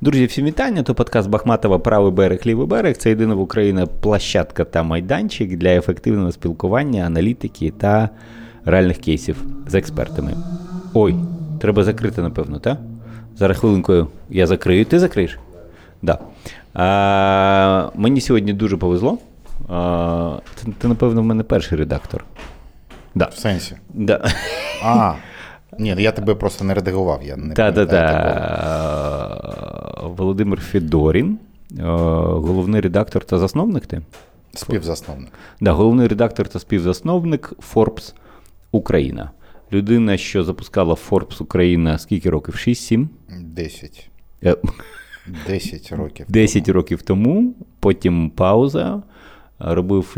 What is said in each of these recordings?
Друзі, всім вітання. То подкаст Бахматова Правий берег, лівий берег. Це єдина в Україні площадка та майданчик для ефективного спілкування, аналітики та реальних кейсів з експертами. Ой, треба закрити, напевно, так? Зараз хвилинкою я закрию. Ти закриєш? Да. А, Мені сьогодні дуже повезло. А, Ти, ти, напевно, в мене перший редактор. Да. В сенсі? Да. А, ні, я тебе просто не редагував. я не Та-та-та. Володимир Федорін, головний редактор та засновник ти? Співзасновник. Да, головний редактор та співзасновник Forbes Україна. Людина, що запускала Forbes Україна скільки років? 6-7? 10. 10 років. 10 тому. років тому, потім пауза. Робив,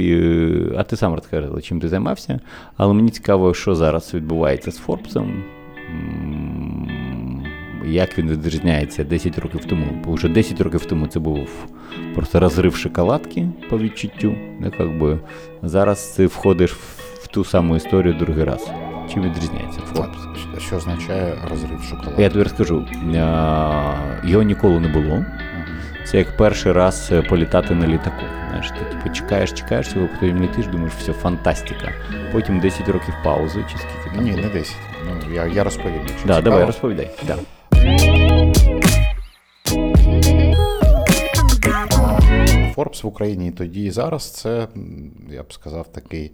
а ти сам розкажи, чим ти займався. Але мені цікаво, що зараз відбувається з Форбсом. Як він відрізняється 10 років тому. Бо вже 10 років тому це був просто розрив шоколадки по відчуттю. Як би Зараз ти входиш в ту саму історію другий раз. Чим відрізняється Форбс? Що означає розрив шоколадки? Я тобі розкажу. Його ніколи не було. Це як перший раз політати на літаку. Знаєш, Ти типу, чекаєш, чекаєш цього, потім летиш, думаєш, все, фантастика. Потім 10 років паузи чи скільки там. Ні, не 10. Ну, Я я розповім. Да, давай, розповідай. Да. Форбс в Україні тоді і зараз це, я б сказав, такий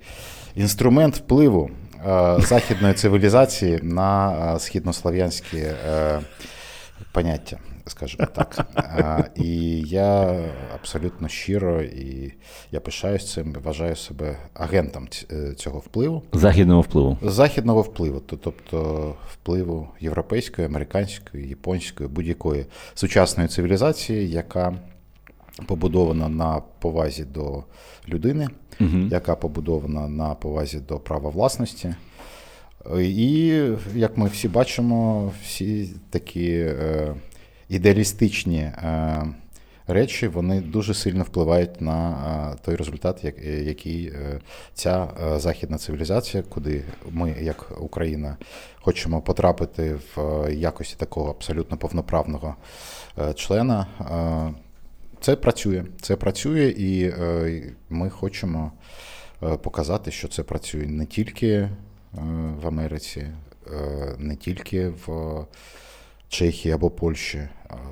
інструмент впливу е, західної цивілізації на е, східнослов'янські е, поняття скажімо так. І я абсолютно щиро і я пишаюсь цим, вважаю себе агентом е, цього впливу. Західного впливу. Західного впливу, тобто впливу європейської, американської, японської, будь-якої сучасної цивілізації, яка побудована на повазі до людини, угу. яка побудована на повазі до права власності. І як ми всі бачимо, всі такі е, ідеалістичні е, речі вони дуже сильно впливають на е, той результат, який е, ця західна цивілізація, куди ми, як Україна, хочемо потрапити в якості такого абсолютно повноправного члена. Це працює. Це працює, і ми хочемо показати, що це працює не тільки в Америці, не тільки в Чехії або Польщі,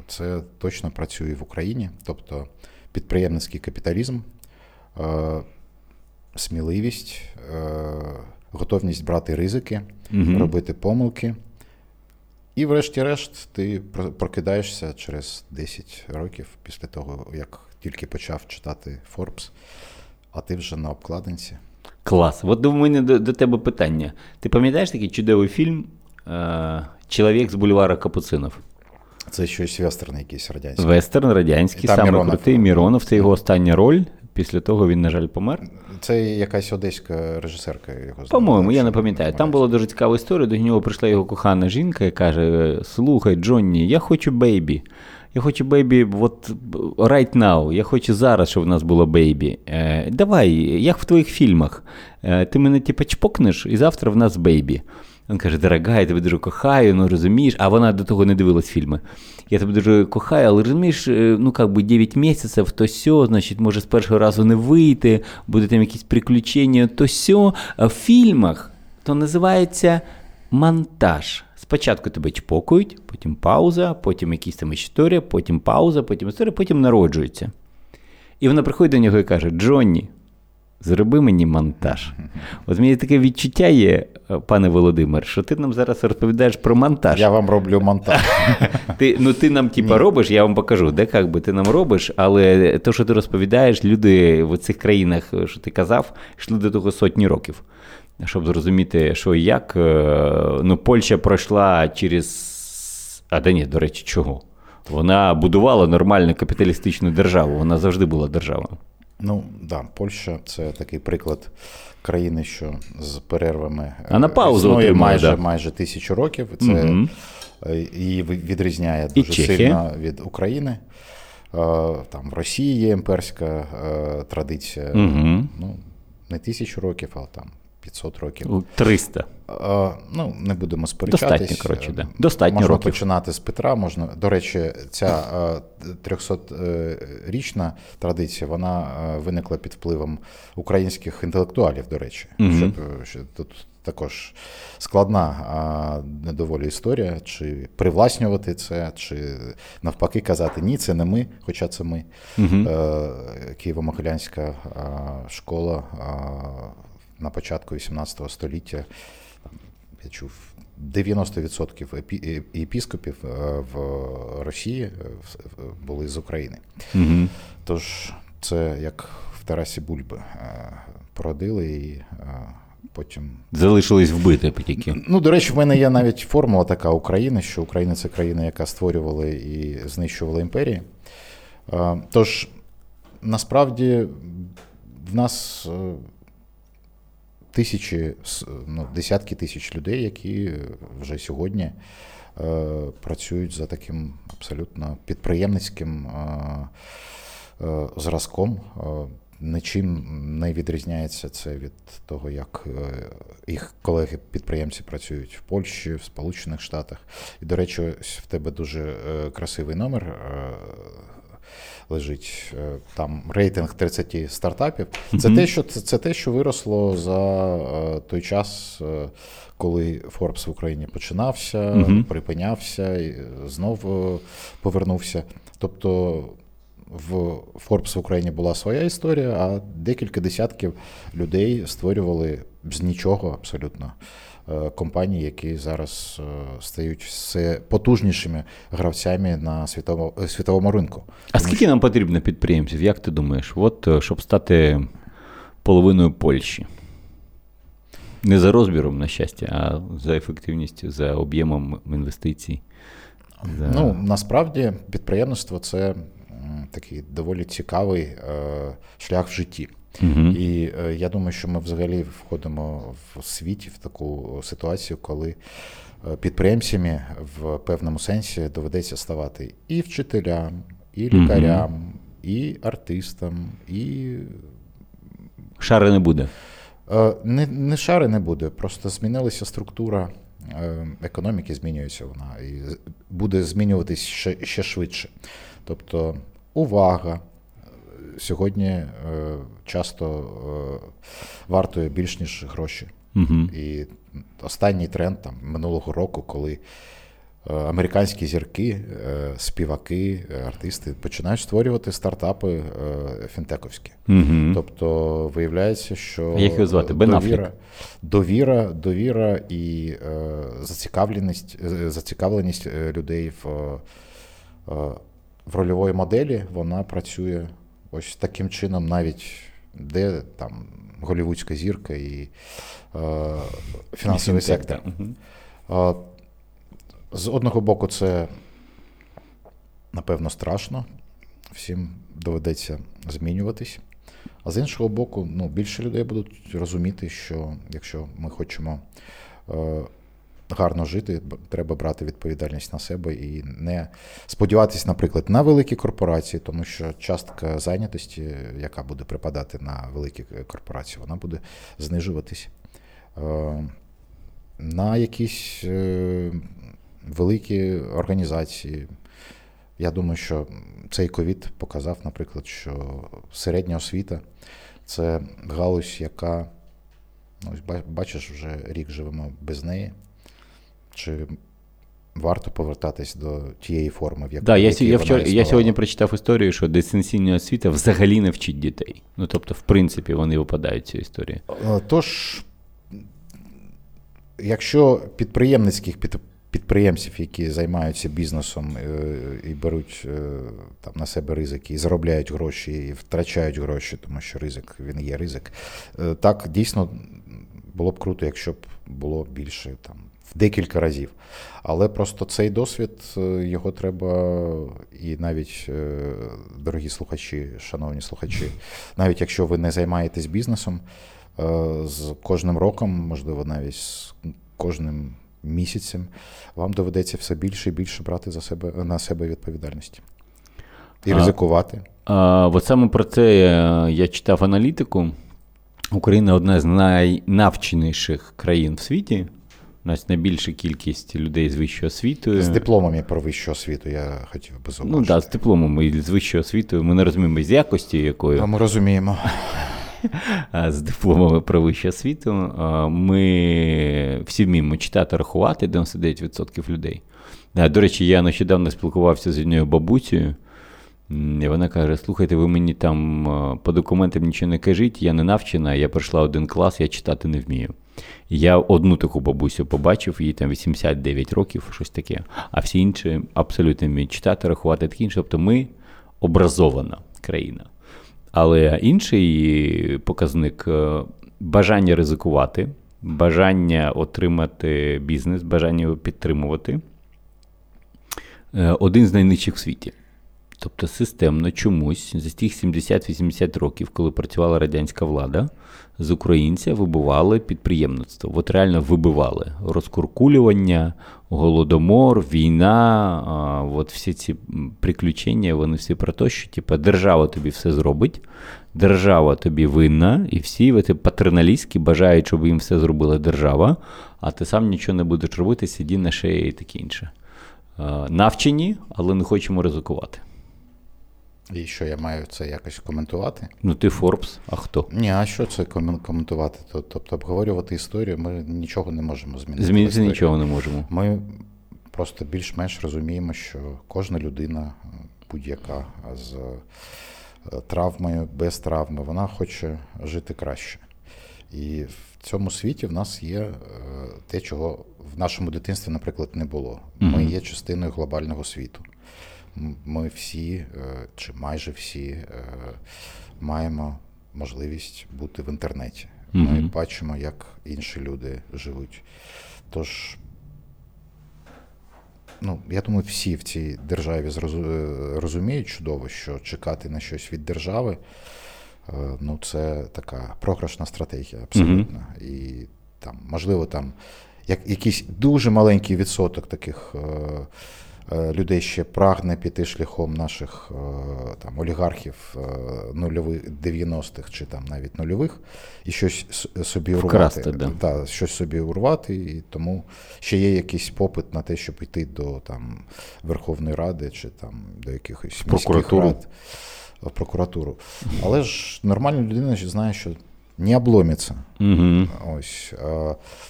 це точно працює в Україні. Тобто підприємницький капіталізм, сміливість, готовність брати ризики, угу. робити помилки. І, врешті-решт, ти прокидаєшся через 10 років після того, як тільки почав читати Forbes, а ти вже на обкладинці. Клас. От у мене до, до тебе питання. Ти пам'ятаєш такий чудовий фільм е, Чоловік з бульвара Капуцинов. Це щось вестерн якийсь радянський. Вестерн радянський, саме Міронов. крутий Міронов. Це його остання роль. Після того він, на жаль, помер. Це якась одеська режисерка. його По-моєму, я не пам'ятаю. Там була дуже цікава історія. До нього прийшла його кохана жінка і каже: Слухай, Джонні, я хочу бейбі. Я хочу бейбі, от right now. Я хочу зараз, щоб в нас було бейбі. Е, Давай, як в твоїх фільмах. Е, Ти мене типу, чпокнеш, і завтра в нас бейбі. Він каже, дорога, я тебе дуже кохаю, ну розумієш, а вона до того не дивилась фільми. Я тебе дуже кохаю, але розумієш, е, ну як би 9 місяців, то сьо, значить, може з першого разу не вийти, буде там якісь приключення, то сьо. А в фільмах то називається монтаж. Спочатку тебе чпокають, потім пауза, потім якісь там історія, потім пауза, потім історія, потім народжується. І вона приходить до нього і каже: Джонні, Зроби мені монтаж. От мені таке відчуття є, пане Володимир, що ти нам зараз розповідаєш про монтаж. Я вам роблю монтаж. Ти ну, ти нам типа, робиш, я вам покажу, де як би ти нам робиш, але те, що ти розповідаєш, люди в цих країнах, що ти казав, йшли до того сотні років. Щоб зрозуміти, що і як. Е, ну, Польща пройшла через. А да ні, до речі, чого? Вона будувала нормальну капіталістичну державу, вона завжди була державою. Ну да, Польща це такий приклад країни, що з перервами а на паузу існує майже да. майже тисячу років. Це угу. її відрізняє дуже сильно від України. Е, там в Росії є імперська е, традиція. Угу. Ну, не тисячу років, а там 500 років. 300. А, ну, не будемо сперечатись. Достатньо, коротше, да. Достатньо можна років. починати з Петра. Можна, до речі, ця 300-річна традиція вона виникла під впливом українських інтелектуалів, до речі. Угу. Щоб, що тут також складна а, недоволі історія, чи привласнювати це, чи навпаки казати ні, це не ми, хоча це ми. Угу. Києво-Могилянська школа на початку 18 століття. Я чув 90% єпіскопів в Росії були з України. Угу. Тож це як в Тарасі Бульби породили і потім. Залишились вбити тільки. Ну, до речі, в мене є навіть формула така України, що Україна це країна, яка створювала і знищувала імперії. Тож, насправді, в нас тисячі, ну, десятки тисяч людей, які вже сьогодні працюють за таким абсолютно підприємницьким зразком нічим не відрізняється це від того, як їх колеги-підприємці працюють в Польщі, в Сполучених Штатах. І, до речі, в тебе дуже красивий номер. Лежить там рейтинг 30 стартапів. Це те, що це, те, що виросло за той час, коли Forbes в Україні починався, припинявся і знов повернувся. Тобто в Forbes в Україні була своя історія, а декілька десятків людей створювали з нічого абсолютно компанії, які зараз стають все потужнішими гравцями на світовому, світовому ринку. А скільки нам потрібно підприємців? Як ти думаєш? От щоб стати половиною Польщі? Не за розміром, на щастя, а за ефективністю, за об'ємом інвестицій. За... Ну, насправді, підприємництво це такий доволі цікавий е, шлях в житті. Угу. І е, я думаю, що ми взагалі входимо в світі в таку ситуацію, коли е, підприємцями в певному сенсі доведеться ставати і вчителям, і лікарям, угу. і артистам, і. Шари не буде. Не не шари не буде, просто змінилася структура економіки, змінюється вона і буде змінюватись ще, ще швидше. Тобто увага сьогодні е, часто е, вартує більш ніж гроші. Угу. І останній тренд там минулого року, коли е, американські зірки, співаки, артисти починають створювати стартапи фінтековські. Угу. Тобто виявляється, що як його звати? Бен довіра, довіра, довіра і зацікавленість, зацікавленість людей в в рольової моделі вона працює ось таким чином, навіть де там голівудська зірка і е, фінансовий сектор. Е, з одного боку, це напевно страшно, всім доведеться змінюватись. А з іншого боку, ну, більше людей будуть розуміти, що якщо ми хочемо е, гарно жити, треба брати відповідальність на себе і не сподіватися, наприклад, на великі корпорації, тому що частка зайнятості, яка буде припадати на великі корпорації, вона буде знижуватись. Е, на якісь е, великі організації. Я думаю, що цей ковід показав, наприклад, що середня освіта це галузь, яка, ну, бачиш, вже рік живемо без неї. Чи варто повертатись до тієї форми, в якій да, я, я, вчора, я сьогодні прочитав історію, що дистанційна освіта взагалі не вчить дітей. Ну тобто, в принципі, вони випадають цієї історії. Е, тож, якщо підприємницьких підприємців, які займаються бізнесом е, і беруть е, там на себе ризики, і заробляють гроші, і втрачають гроші, тому що ризик він є ризик, так дійсно було б круто, якщо б було більше там в декілька разів. Але просто цей досвід е, його треба, і навіть, е, дорогі слухачі, шановні слухачі, навіть якщо ви не займаєтесь бізнесом, е, з кожним роком, можливо, навіть з кожним місяцем, вам доведеться все більше і більше брати за себе на себе відповідальність і ризикувати. А, а, От саме про це я читав аналітику. Україна одна з найнавченіших країн в світі. У нас найбільша кількість людей з вищою освітою. З дипломами про вищу освіту, я хотів би зауважити. Ну так, да, з дипломами і з вищою освітою. Ми не розуміємо з якості якою. А ми розуміємо. З дипломами про вищу освіту. Ми всі вміємо читати, рахувати 99% людей. До речі, я нещодавно спілкувався з однією бабусею. І вона каже: слухайте, ви мені там по документам нічого не кажіть, я не навчена, я пройшла один клас, я читати не вмію. Я одну таку бабусю побачив, їй там 89 років, щось таке, а всі інші абсолютно вміють читати, рахувати таке інше. Тобто ми образована країна. Але інший показник бажання ризикувати, бажання отримати бізнес, бажання його підтримувати один з найнижчих в світі. Тобто системно чомусь за тих 70-80 років, коли працювала радянська влада, з українця вибивали підприємництво. От реально вибивали розкуркулювання, голодомор, війна, от всі ці приключення, вони всі про те, що типу, держава тобі все зробить, держава тобі винна, і всі патерналістські бажають, щоб їм все зробила держава, а ти сам нічого не будеш робити, сиді на шиї і таке інше. Навчені, але не хочемо ризикувати. І що я маю це якось коментувати? Ну, ти Форбс, а хто? Ні, а що це коментувати? Тобто обговорювати історію, ми нічого не можемо змінити. Змінити нічого не можемо. Ми просто більш-менш розуміємо, що кожна людина, будь-яка з травмою, без травми, вона хоче жити краще. І в цьому світі в нас є те, чого в нашому дитинстві, наприклад, не було. Ми є частиною глобального світу ми всі, чи майже всі, маємо можливість бути в інтернеті. Ми mm-hmm. бачимо, як інші люди живуть. Tож, ну, я думаю, всі в цій державі розуміють чудово, що чекати на щось від держави ну, це така програшна стратегія, абсолютно. Mm-hmm. І там, можливо, там як, якийсь дуже маленький відсоток таких. Е, людей ще прагне піти шляхом наших е, там олігархів е, нульових 90-х чи там навіть нульових, і щось собі Вкрасти, урвати. Да. Да, щось собі урвати, і тому ще є якийсь попит на те, щоб йти до там Верховної Ради чи там до якихось прокуратуру. рад в прокуратуру. Але ж нормальна людина знає, що не обломиться. Угу. Ось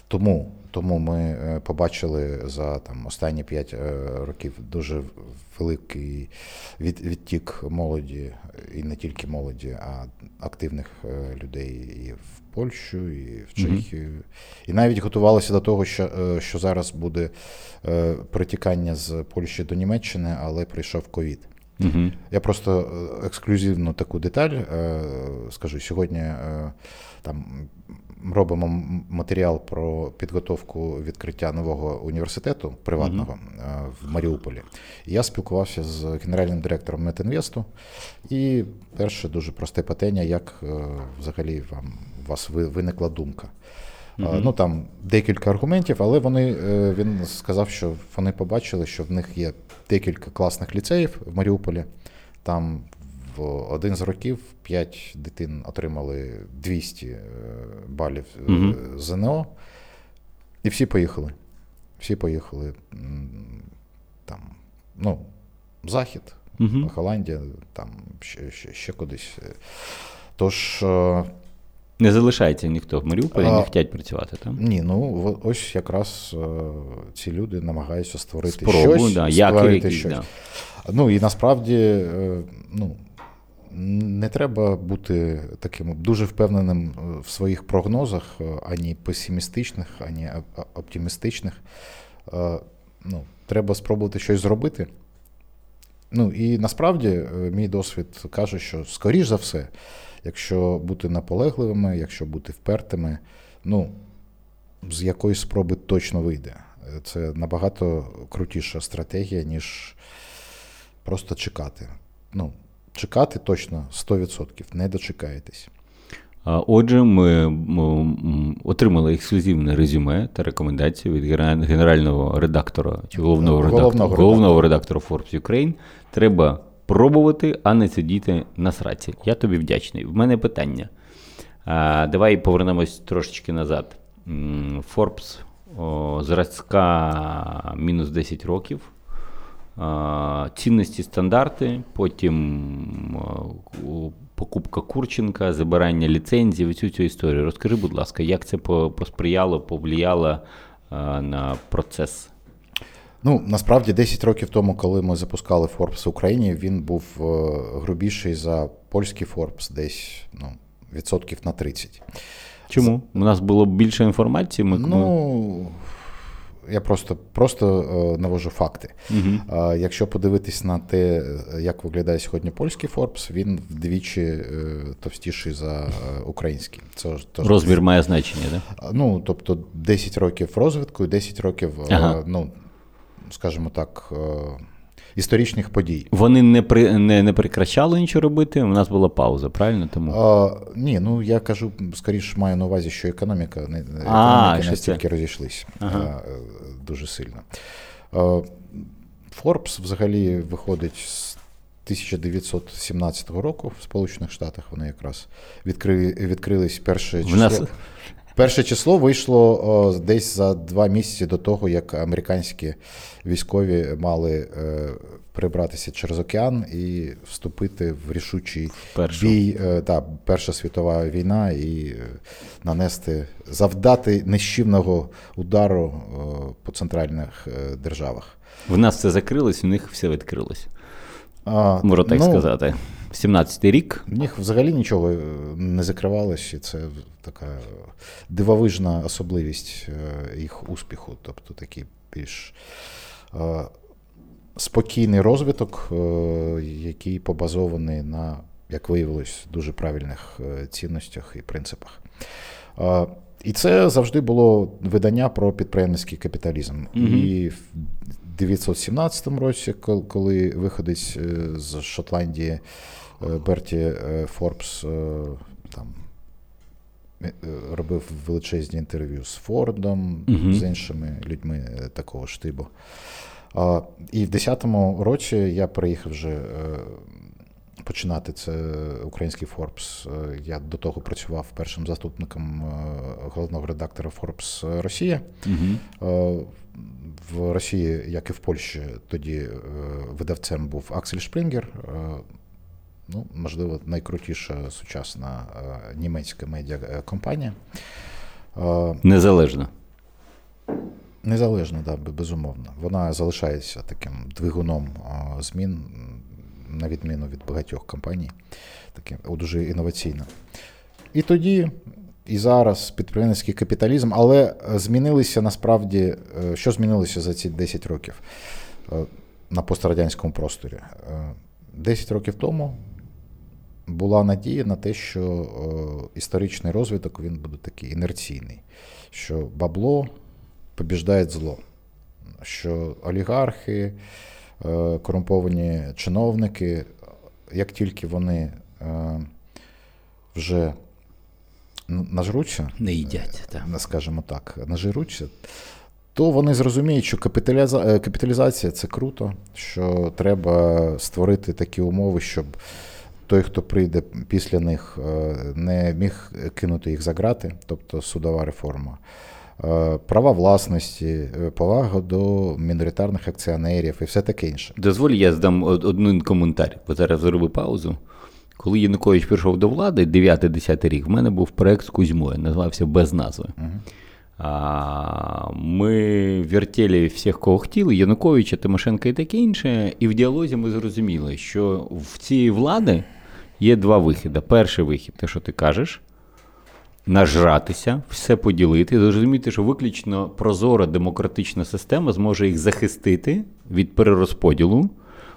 тому. Тому ми е, побачили за там останні 5 е, років дуже великий від, відтік молоді, і не тільки молоді, а активних е, людей і в Польщу, і в Чехію. Mm-hmm. І навіть готувалися до того, що що зараз буде притікання з Польщі до Німеччини, але прийшов ковід. Mm-hmm. Я просто ексклюзивну таку деталь скажу сьогодні. Там робимо матеріал про підготовку відкриття нового університету приватного mm-hmm. в Маріуполі. Я спілкувався з генеральним директором Метінвесту, і перше дуже просте питання, як е, взагалі вам у вас виникла думка. Mm-hmm. Ну там декілька аргументів, але вони він сказав, що вони побачили, що в них є декілька класних ліцеїв в Маріуполі. Там в один з років 5 дитин отримали 200 е, балів угу. ЗНО, і всі поїхали. Всі поїхали там, ну, Захід, угу. Голландія, там ще, ще, ще кудись. Тож. Е, не залишається ніхто в Маріуполі, не хочуть працювати там? Ні, ну ось якраз ці люди намагаються створити Спробу, щось. Да, створити якісь, щось. Да. Ну і насправді, ну, не треба бути таким дуже впевненим е, в своїх прогнозах, е, ані песимістичних, ані оптимістичних. Е, ну, Треба спробувати щось зробити. Ну і насправді мій досвід каже, що скоріш за все, якщо бути наполегливими, якщо бути впертими, ну, з якоїсь спроби точно вийде. Це набагато крутіша стратегія, ніж просто чекати. Ну, чекати точно 100%, не дочекаєтесь. Отже, ми, отримали ексклюзивне резюме та рекомендації від генерального редактора чи головного, головного редактора головного редактора Forbes Ukraine. Треба пробувати, а не сидіти на сраці. Я тобі вдячний. В мене питання. Давай повернемось трошечки назад. Forbes зразка мінус 10 років. Цінності стандарти, потім покупка Курченка, забирання ліцензій, всю цю історію. Розкажи, будь ласка, як це посприяло, повлияло на процес? Ну, насправді 10 років тому, коли ми запускали Forbes в Україні, він був е, грубіший за польський Forbes десь ну, відсотків на 30. Чому? У нас було більше інформації. Ми... Ну, я просто просто е, навожу факти. Угу. Якщо подивитись на те, як виглядає сьогодні польський Форбс, він вдвічі е, товстіший за український. Це тож, Розмір має значення, так? Ну, тобто 10 років розвитку і 10 років, ага. ну, скажімо так. Історичних подій. Вони не при не, не прекращали нічого робити. У нас була пауза, правильно? Тому А, Ні, ну я кажу, скоріше маю на увазі, що економіка не економіки настільки розійшлися ага. дуже сильно. Форбс взагалі виходить з 1917 року в Сполучених Штатах. Вони якраз відкрили відкрились перше число. В нас Перше число вийшло о, десь за два місяці до того, як американські військові мали е, перебратися через океан і вступити в рішучий Першу. бій. Е, та, Перша світова війна і е, нанести, завдати нищівного удару е, по центральних е, державах. В нас все закрилось, у них все відкрилось. Можу так ну, сказати. 17-й рік. В них взагалі нічого е, не закривалося, і це така дивовижна особливість е, їх успіху. Тобто такий більш е, спокійний розвиток, який побазований на, як виявилось, дуже правильних цінностях і принципах. І це завжди було видання про підприємницький капіталізм. Mm-hmm. І в 1917 році, коли виходить з Шотландії Берті е, Форбс е, там робив величезні інтерв'ю з Фордом, uh з іншими людьми такого ж типу. І в 10-му році я приїхав вже починати це український Форбс. Я до того працював першим заступником головного редактора Форбс Росія. uh В Росії, як і в Польщі, тоді видавцем був Аксель Шпрингер ну, можливо, найкрутіша сучасна е, німецька медіакомпанія. Е, Незалежна. Незалежно, да, безумовно. Вона залишається таким двигуном е, змін, на відміну від багатьох компаній, таким дуже інноваційно. І тоді, і зараз підприємницький капіталізм, але змінилися насправді, що змінилося за ці 10 років на пострадянському просторі? 10 років тому була надія на те, що е, історичний розвиток він буде такий інерційний, що бабло побіждає зло, що олігархи, е, корумповані чиновники, як тільки вони е, вже нажруться, не їдять, так. скажімо так, нажируться, то вони зрозуміють, що капіталізація це круто, що треба створити такі умови, щоб той, хто прийде після них, е, не міг кинути їх за грати, тобто судова реформа. Е, права власності, е, повага до міноритарних акціонерів і все таке інше. Дозволь, я здам один коментар, бо зараз зроблю паузу. Коли Янукович прийшов до влади, 9-10 рік, в мене був проект з Кузьмою, називався без назви. Угу. Ми вертіли всіх, кого хотіли, Януковича, Тимошенка і таке інше. І в діалозі ми зрозуміли, що в цієї влади є два вихіди. Перший вихід, те, що ти кажеш, нажратися, все поділити, зрозуміти, що виключно прозора демократична система зможе їх захистити від перерозподілу.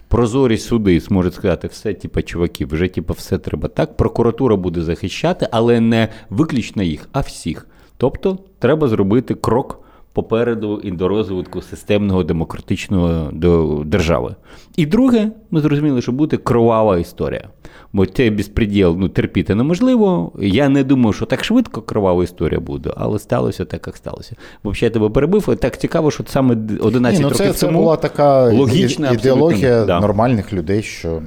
Прозорі суди зможуть сказати, все, типа, чуваки, вже типа, все треба так. Прокуратура буде захищати, але не виключно їх, а всіх. Тобто треба зробити крок попереду і до розвитку системного демократичного до держави. І друге, ми зрозуміли, що буде кровава історія. Бо цей безпреділ ну, терпіти неможливо. Я не думаю, що так швидко кровава історія буде, але сталося так, як сталося. Взагалі, я тебе перебив. Так цікаво, що саме 11 Ні, ну, років це, тому це була така логічна ідеологія да. нормальних людей, що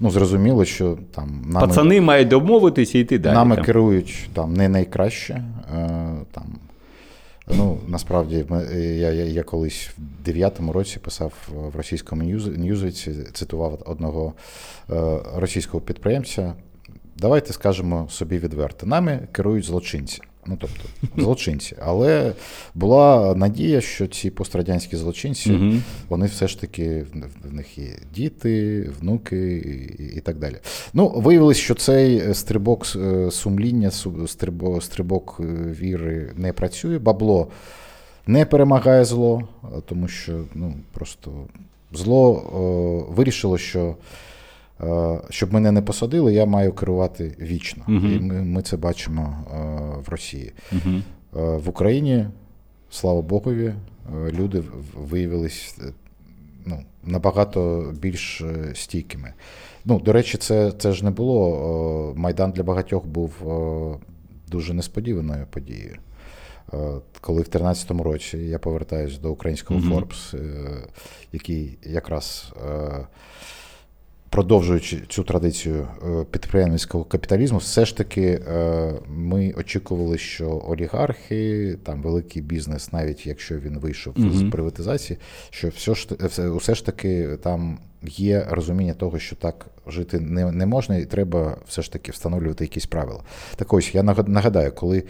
ну, зрозуміло, що там нами, пацани мають домовитися і йти далі. Нами там. керують там не найкраще. Е, там, Ну, насправді, я я, я колись в 9-му році писав в російському ньюзвіці, цитував одного е, російського підприємця. Давайте скажемо собі відверто. Нами керують злочинці. Ну, тобто, злочинці. Але була надія, що ці пострадянські злочинці, угу. вони все ж таки в них є діти, внуки і, і так далі. Ну, виявилось, що цей стрибок е, сумління, стрибок, стрибок е, віри не працює, бабло не перемагає зло, тому що ну, просто зло о, вирішило, що. Е, щоб мене не посадили, я маю керувати вічно. uh І ми ми це бачимо е, в Росії. uh В Україні, слава Богові, люди виявились ну, набагато більш стійкими. Ну, До речі, це це ж не було. Майдан для багатьох був дуже несподіваною подією. Коли в 2013 році я повертаюся до українського Forbes, який якраз продовжуючи цю традицію е, підприємницького капіталізму, все ж таки е, ми очікували, що олігархи, там великий бізнес, навіть якщо він вийшов mm з приватизації, що все ж все ж таки там є розуміння того, що так жити не не можна, і треба все ж таки встановлювати якісь правила. Так ось я нагадаю, коли е,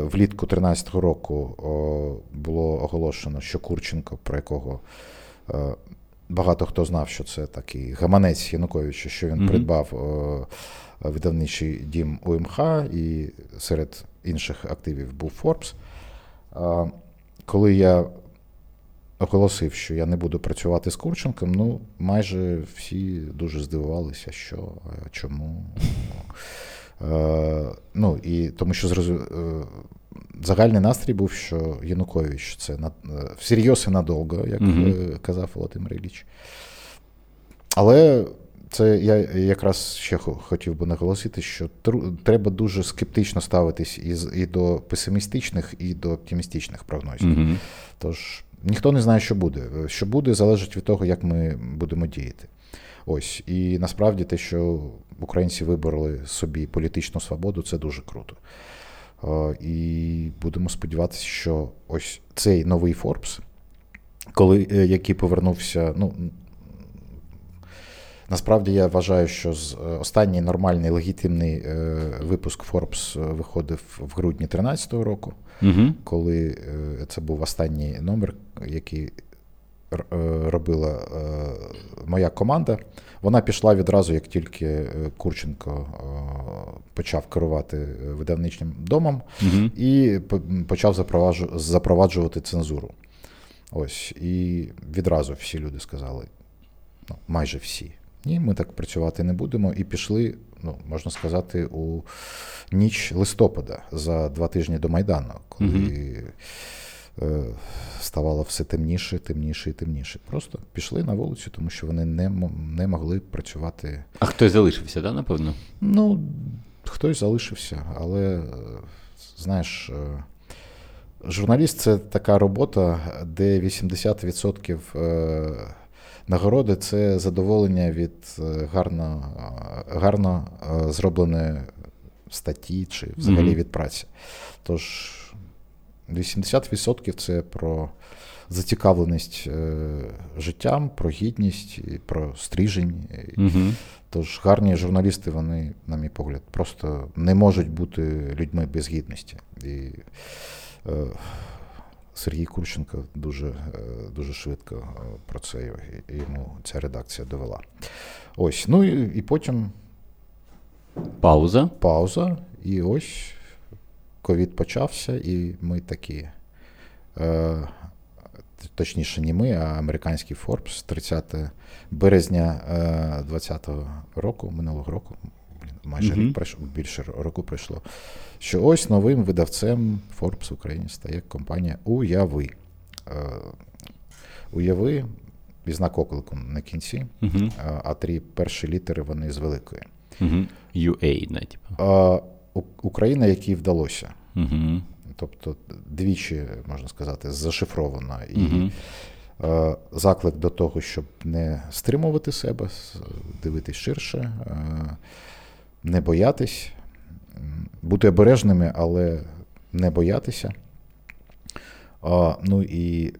влітку 2013 року було оголошено, що Курченко, про якого багато хто знав, що це такий гаманець Януковича, що він mm-hmm. придбав о, видавничий дім УМХ, і серед інших активів був Форбс. А, Коли я оголосив, що я не буду працювати з Курченком, ну майже всі дуже здивувалися, що чому. Е, ну, і Тому що зрозу... Е, загальний настрій був, що Янукович це на, е, всерйоз і надовго, як угу. казав Володимир Ілліч. Але це я якраз ще хотів би наголосити, що треба дуже скептично ставитись і і до песимістичних, і до оптимістичних прогнозів. Угу. Тож ніхто не знає, що буде. Що буде, залежить від того, як ми будемо діяти. Ось і насправді те, що українці вибороли собі політичну свободу, це дуже круто. І будемо сподіватися, що ось цей новий Форбс, коли е, який повернувся, ну насправді я вважаю, що з е, останній нормальний легітимний е, випуск Форбс виходив в грудні 2013 року, угу. коли це був останній номер, який робила моя команда. Вона пішла відразу, як тільки е, Курченко е, почав керувати е, видавничним домом угу. і почав запроваджувати цензуру. Ось, і відразу всі люди сказали, ну, майже всі. Ні, ми так працювати не будемо. І пішли, ну, можна сказати, у ніч листопада за два тижні до Майдану, коли. Угу. Е, ставало все темніше, темніше і темніше. Просто пішли на вулицю, тому що вони не не могли працювати. А хтось залишився, да, напевно? Ну, хтось залишився, але знаєш. Е, журналіст це така робота, де 80% е, нагороди це задоволення від гарно гарно зробленої статті чи взагалі від праці. Тож 80% це про зацікавленість е, життям, про гідність, про стрижень. Угу. Тож гарні журналісти, вони, на мій погляд, просто не можуть бути людьми без гідності. І е, Сергій Курченко дуже е, дуже швидко про це йому ця редакція довела. Ось. Ну і, і потім. Пауза. Пауза. І ось ковід почався, і ми такі. Е, Точніше, не ми, а американський Forbes 30 березня 2020 е, року, минулого року, майже рік пройшло, більше року пройшло. Що ось новим видавцем Forbes в Україні стає компанія Уяви. Е, Уяви і знак оклику на кінці, mm-hmm. а три перші літери вони з великої. UA, не, типу. Україна, якій вдалося. Угу. Тобто двічі, можна сказати, зашифрована. І угу. Е, заклик до того, щоб не стримувати себе, дивитись ширше, е, не боятись, бути обережними, але не боятися. Ну і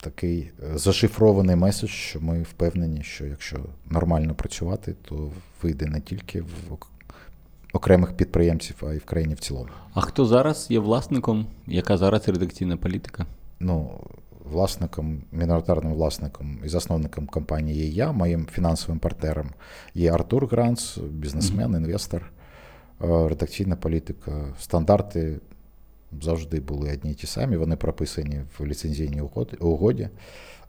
такий зашифрований меседж, що ми впевнені, що якщо нормально працювати, то вийде не тільки в окремих підприємців, а й в країні в цілому. А хто зараз є власником? Яка зараз редакційна політика? Ну, власником, міноритарним власником і засновником компанії є я, моїм фінансовим партнером є Артур Гранц, бізнесмен, інвестор, е, редакційна політика, стандарти. Завжди були одні й ті самі, вони прописані в ліцензійній угоді,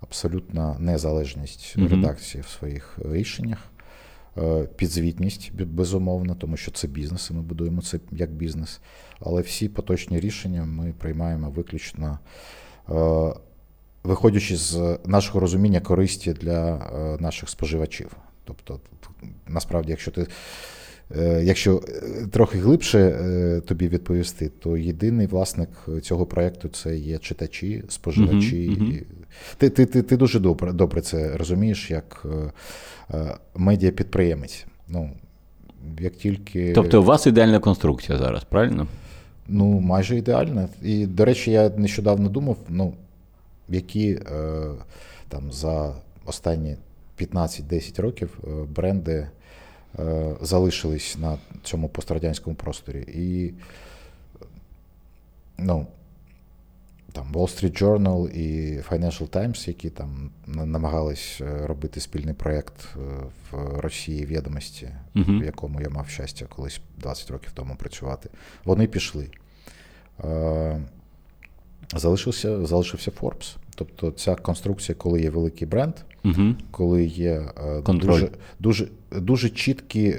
абсолютна незалежність редакції в своїх рішеннях. Е, підзвітність, безумовно, тому що це бізнес, і ми будуємо це як бізнес. Але всі поточні рішення ми приймаємо виключно, е, виходячи з нашого розуміння користі для е, наших споживачів. Тобто, насправді, якщо ти. Якщо трохи глибше тобі відповісти, то єдиний власник цього проєкту це є читачі, споживачі. Uh-huh, uh-huh. Ти ти, ти, ти дуже добре добре це розумієш, як Е, медіапідприємець. Ну, як тільки... Тобто у вас ідеальна конструкція зараз, правильно? Ну, майже ідеальна. І, до речі, я нещодавно думав, ну, які е, там за останні 15-10 років е, бренди е, залишились на цьому пострадянському просторі. І ну, там Wall Street Journal і Financial Times, які там намагались е, робити спільний проєкт е, в Росії відомості, uh-huh. в якому я мав щастя колись 20 років тому працювати. Вони пішли. Е, залишився залишився Forbes. Тобто ця конструкція, коли є великий бренд, uh-huh. коли є дуже дуже, дуже чіткі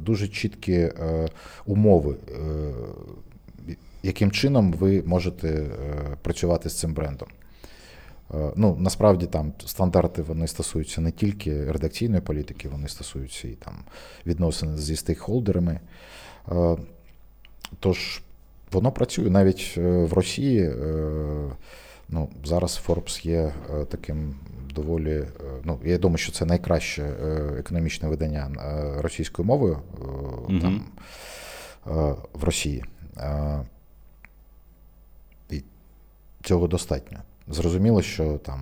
дуже чіткі умови яким чином ви можете е, працювати з цим брендом. Е, ну, Насправді там стандарти вони стосуються не тільки редакційної політики, вони стосуються і там відносин зі стейкхолдерами. Е, тож воно працює навіть в Росії. Ну, Зараз Forbes є таким доволі. Ну, Я думаю, що це найкраще економічне видання російською мовою mm-hmm. там, в Росії. Цього достатньо. Зрозуміло, що там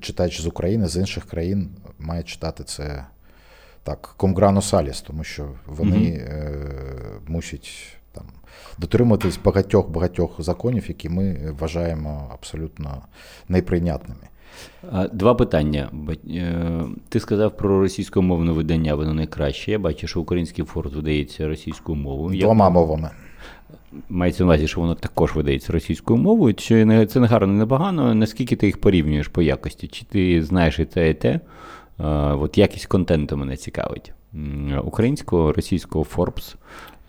читач з України, з інших країн має читати це так, комграну саліс, тому що вони mm-hmm. е, мусять там дотримуватись багатьох-багатьох законів, які ми вважаємо абсолютно неприйнятними. Два питання. Е, ти сказав про російськомовне видання, воно найкраще. Я бачу, що український форт видається російською мовою. Двома мовами. Мається на увазі, що воно також видається російською мовою. Чи не це не гарно, не погано? Наскільки ти їх порівнюєш по якості? Чи ти знаєш і те, і те? А, от якість контенту мене цікавить. Українського, російського Forbes.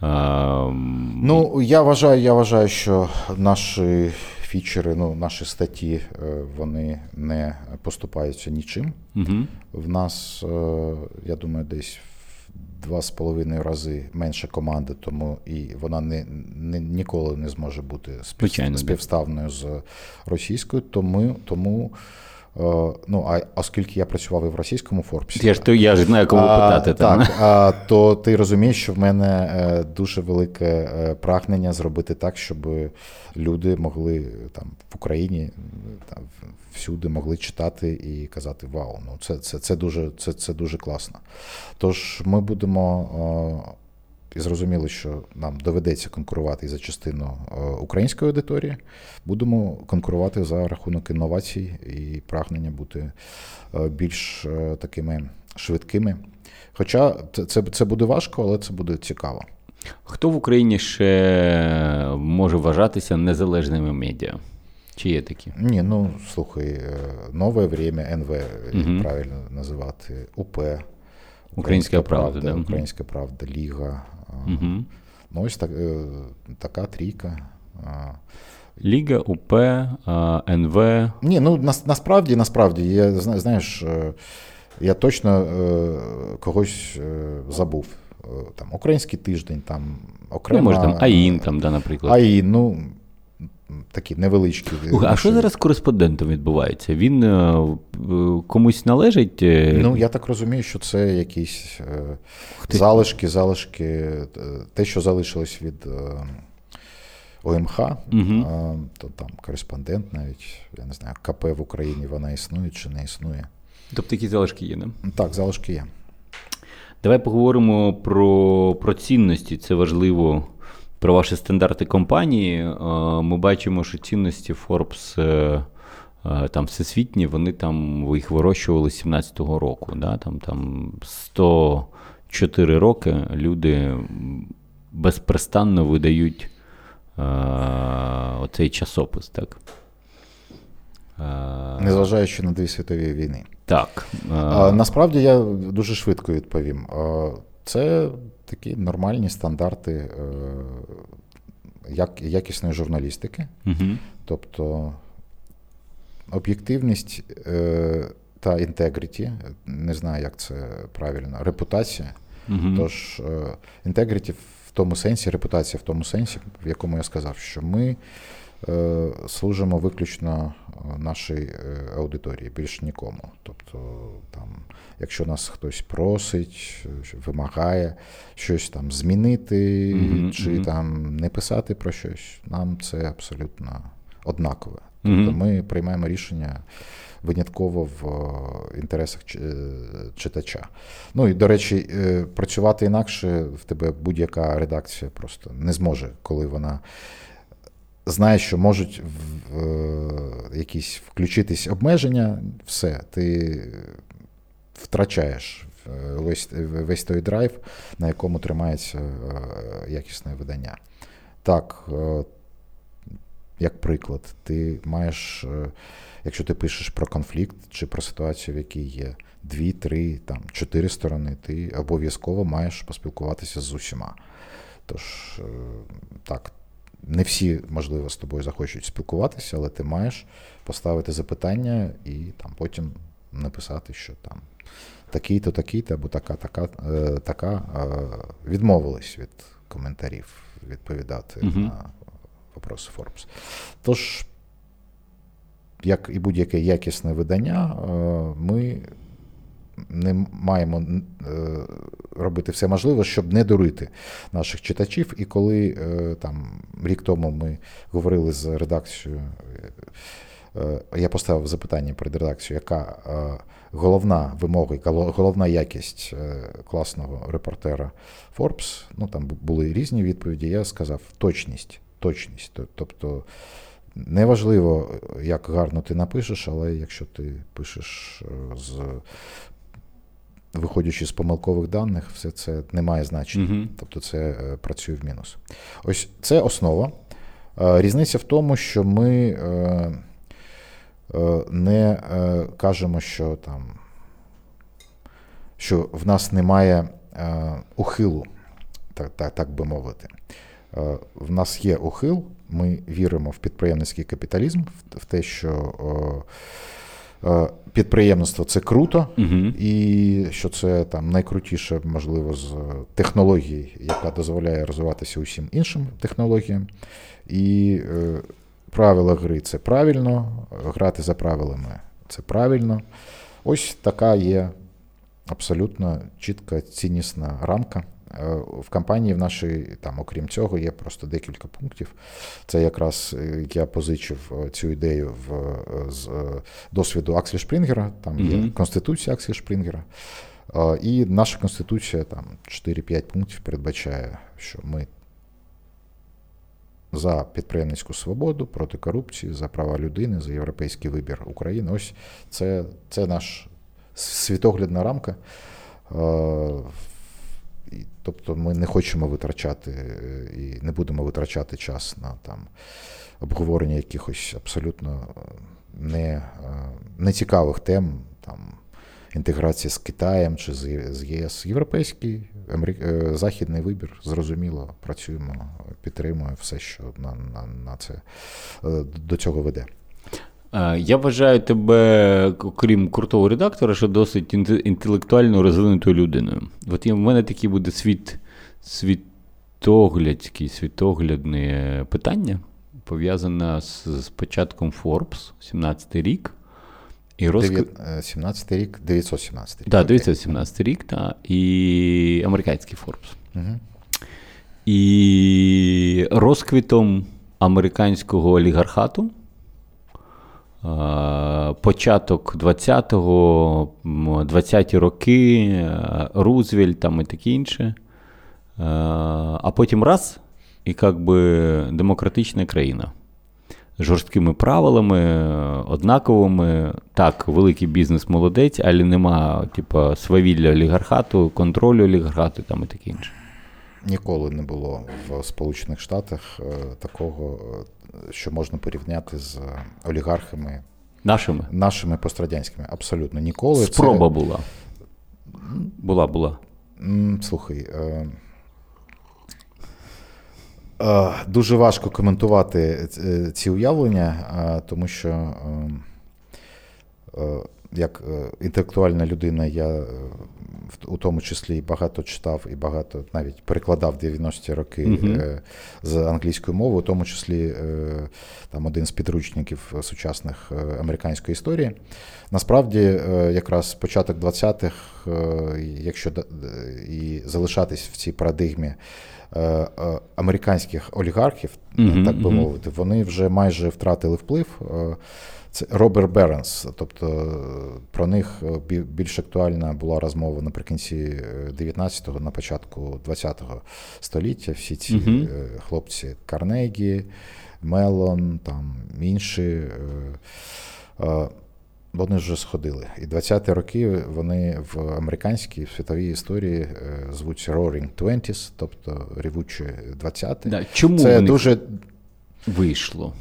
А, ну, я вважаю, я вважаю, що наші фічери, ну, наші статті, е, вони не поступаються нічим. Угу. В нас, е, я думаю, десь два з половиною рази менша команда, тому і вона не, не ніколи не зможе бути спів, співставною з російською. Тому тому. Е, ну, а оскільки я працював і в російському Форбсі, я ж то я ж знаю, кого питати. Там. Так, а, то ти розумієш, що в мене е, дуже велике е, прагнення зробити так, щоб люди могли там в Україні там всюди могли читати і казати Вау, ну це це, це, дуже це, це дуже класно. Тож ми будемо і зрозуміли, що нам доведеться конкурувати за частину української аудиторії, будемо конкурувати за рахунок інновацій і прагнення бути більш такими швидкими. Хоча це, це буде важко, але це буде цікаво. Хто в Україні ще може вважатися незалежними медіа? Чи є такі? Ні, ну слухай, е, нове время, НВ, угу. правильно називати, УП, Українська, Українська правда, правда, Українська правда, Ліга. Угу. Ну, ось так, е, така трійка. Ліга, УП, НВ. Ні, ну насправді, насправді, я знаєш, е, я точно когось забув. Там Український тиждень, там окремо. Ну, може, там АІН, там, да, наприклад. АІН, ну такі невеличкі. А що зараз з кореспондентом відбувається? Він е, комусь належить? Ну, я так розумію, що це якісь Хти... залишки, залишки, те, що залишилось від ОМХ, угу. то там кореспондент навіть, я не знаю, КП в Україні вона існує чи не існує. Тобто такі залишки є, не? Так, залишки є. Давай поговоримо про, про цінності. Це важливо про ваші стандарти компанії. Ми бачимо, що цінності Forbes е, е, там всесвітні, вони там їх вирощували з 17-го року. Да? Там, там 104 роки люди безпрестанно видають е, оцей часопис. так? Незважаючи на дві світові війни. Так. Насправді я дуже швидко відповім. Це такі нормальні стандарти е, як, якісної журналістики, угу. тобто об'єктивність е, та інтегріті, не знаю, як це правильно, репутація. Угу. Тож, інтегріті в тому сенсі, репутація в тому сенсі, в якому я сказав, що ми. Е, служимо виключно е, нашій е, аудиторії, більш нікому. Тобто, там, якщо нас хтось просить, вимагає щось там змінити, mm-hmm. чи там не писати про щось, нам це абсолютно однакове. Тобто mm-hmm. ми приймаємо рішення. Винятково в інтересах читача. Ну і до речі, працювати інакше в тебе будь-яка редакція просто не зможе, коли вона знаєш, що можуть в, в, якісь включитись обмеження, все, ти втрачаєш весь весь той драйв, на якому тримається е, якісне видання. Так, е, як приклад, ти маєш, е, якщо ти пишеш про конфлікт чи про ситуацію, в якій є дві, три, там, чотири сторони, ти обов'язково маєш поспілкуватися з усіма. Тож, так, не всі, можливо, з тобою захочуть спілкуватися, але ти маєш поставити запитання і там потім написати, що там такий-то, такий-то, або така, така, е, така е, відмовились від коментарів відповідати uh на вопроси Forbes. Тож, як і будь-яке якісне видання, е, ми не маємо е, робити все можливе, щоб не дурити наших читачів. І коли е, там рік тому ми говорили з редакцією, е, я поставив запитання перед редакцією, яка головна вимога, яка головна якість класного репортера Forbes, ну там були різні відповіді. Я сказав точність. Точність. Тобто неважливо, як гарно ти напишеш, але якщо ти пишеш з виходячи з помилкових даних, все це не має значення. uh Тобто це е, працює в мінус. Ось це основа. Е, різниця в тому, що ми е, не кажемо, що там, що в нас немає ухилу, так, так, так би мовити. В нас є ухил, ми віримо в підприємницький капіталізм, в те, що Е, підприємництво це круто, угу. і що це там найкрутіше, можливо, з технологій, яка дозволяє розвиватися усім іншим технологіям. І е, правила гри це правильно, грати за правилами це правильно. Ось така є абсолютно чітка ціннісна рамка. Е, в кампанії в нашій, там, окрім цього, є просто декілька пунктів. Це якраз е, я позичив е, цю ідею в, з досвіду Аксель Шпрінгера, там є mm-hmm. Конституція Аксель Шпрінгера. І наша Конституція там 4-5 пунктів передбачає, що ми за підприємницьку свободу, проти корупції, за права людини, за європейський вибір України. Ось це, це наш світоглядна рамка. Тобто ми не хочемо витрачати е, і не будемо витрачати час на там обговорення якихось абсолютно е, не, е, нецікавих тем, там інтеграція з Китаєм чи з ЄС. Європейський західний вибір, зрозуміло, працюємо, підтримуємо все, що на, на, на це до цього веде. Я вважаю тебе, окрім крутого редактора, що досить інтелектуально розвинутою людиною. От в мене такі буде світ, світоглядські, світоглядне питання. пов'язана з, з початком Forbes, 17 рік. І розквіт... 17 рік, 917 рік. Так, 917 рік, та, і американський Forbes. Угу. І розквітом американського олігархату. Початок 20-го, 20-ті роки, Рузвельт там і таке інше. А потім раз, і як би демократична країна. Жорсткими правилами, однаковими. Так, великий бізнес молодець, але нема, типу, свавілля олігархату, контролю олігархату там і таке інше. Ніколи не було в Сполучених Штатах е, такого, що можна порівняти з олігархами нашими нашими пострадянськими. Абсолютно ніколи. Спроба Це... була. Була, була. Слухай. Е, е, дуже важко коментувати ці уявлення, тому що як інтелектуальна людина я у тому числі багато читав і багато навіть перекладав 90-ті роки uh з англійської мови, у тому числі е, там один з підручників сучасних е, американської історії. Насправді, якраз початок 20-х, якщо і залишатись в цій парадигмі. Американських олігархів, uh так би мовити, вони вже майже втратили вплив. Це Роберт Беренс, тобто про них е, більш актуальна була розмова наприкінці 19-го, на початку 20-го століття. Всі ці uh хлопці Карнегі, Мелон, там інші. Е, вони вже сходили. І 20-ті роки вони в американській в світовій історії звуться Roaring Twenties, тобто ревучі 20-ті. Да. Чому Це вони дуже вийшло?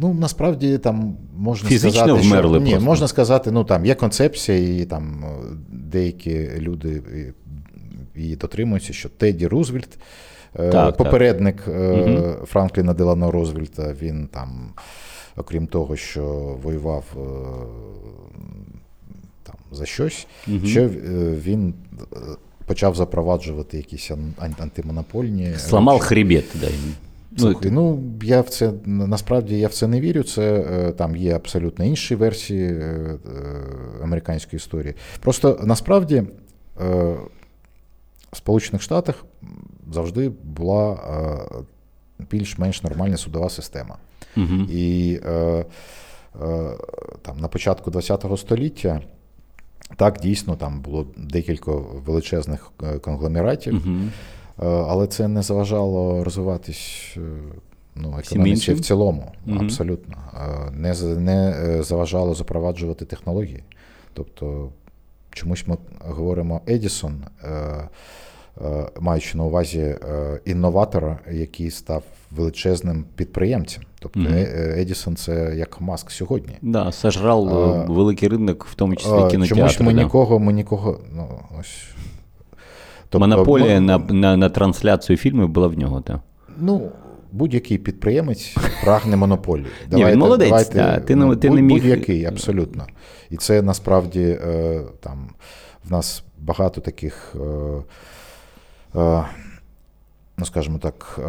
Ну, насправді там можна Фізично сказати, вмерли що, ні, просто. можна сказати, ну там є концепція, і там деякі люди її дотримуються, що Теді Рузвельт, е, так, попередник так. Франкліна Делано Рузвельта, він там, окрім того, що воював е, там за щось, угу. ще він почав запроваджувати якісь антимонопольні. Сламав хребет, да. Слухай, ну я в це насправді я в це не вірю. Це е, там є абсолютно інші версії е, е, американської історії. Просто насправді в Сполучених Штатах завжди була більш-менш нормальна судова система. Угу. І там на початку ХХ століття. Так, дійсно, там було декілька величезних конгломератів, угу. Але це не заважало розвиватись ну, економіці в цілому. Угу. Абсолютно. Не не е, заважало запроваджувати технології. Тобто, чомусь ми говоримо Едісон, е, е, маючи на увазі інноватора, який став величезним підприємцем. Тобто угу. Едісон це як Маск сьогодні. Да, сожрав а, великий ринок, в тому числі кінотеатри. Чомусь ми да. нікого, ми нікого. ну, ось, Тобто, Монополія на на, на трансляцію фільмів була в нього, так? Ну, будь-який підприємець прагне монополії. Давайте, Ні, молодець, давайте, да. ти, ну, ти будь, не міг... Будь-який, абсолютно. І це насправді е, там в нас багато таких, е, е, ну скажімо так,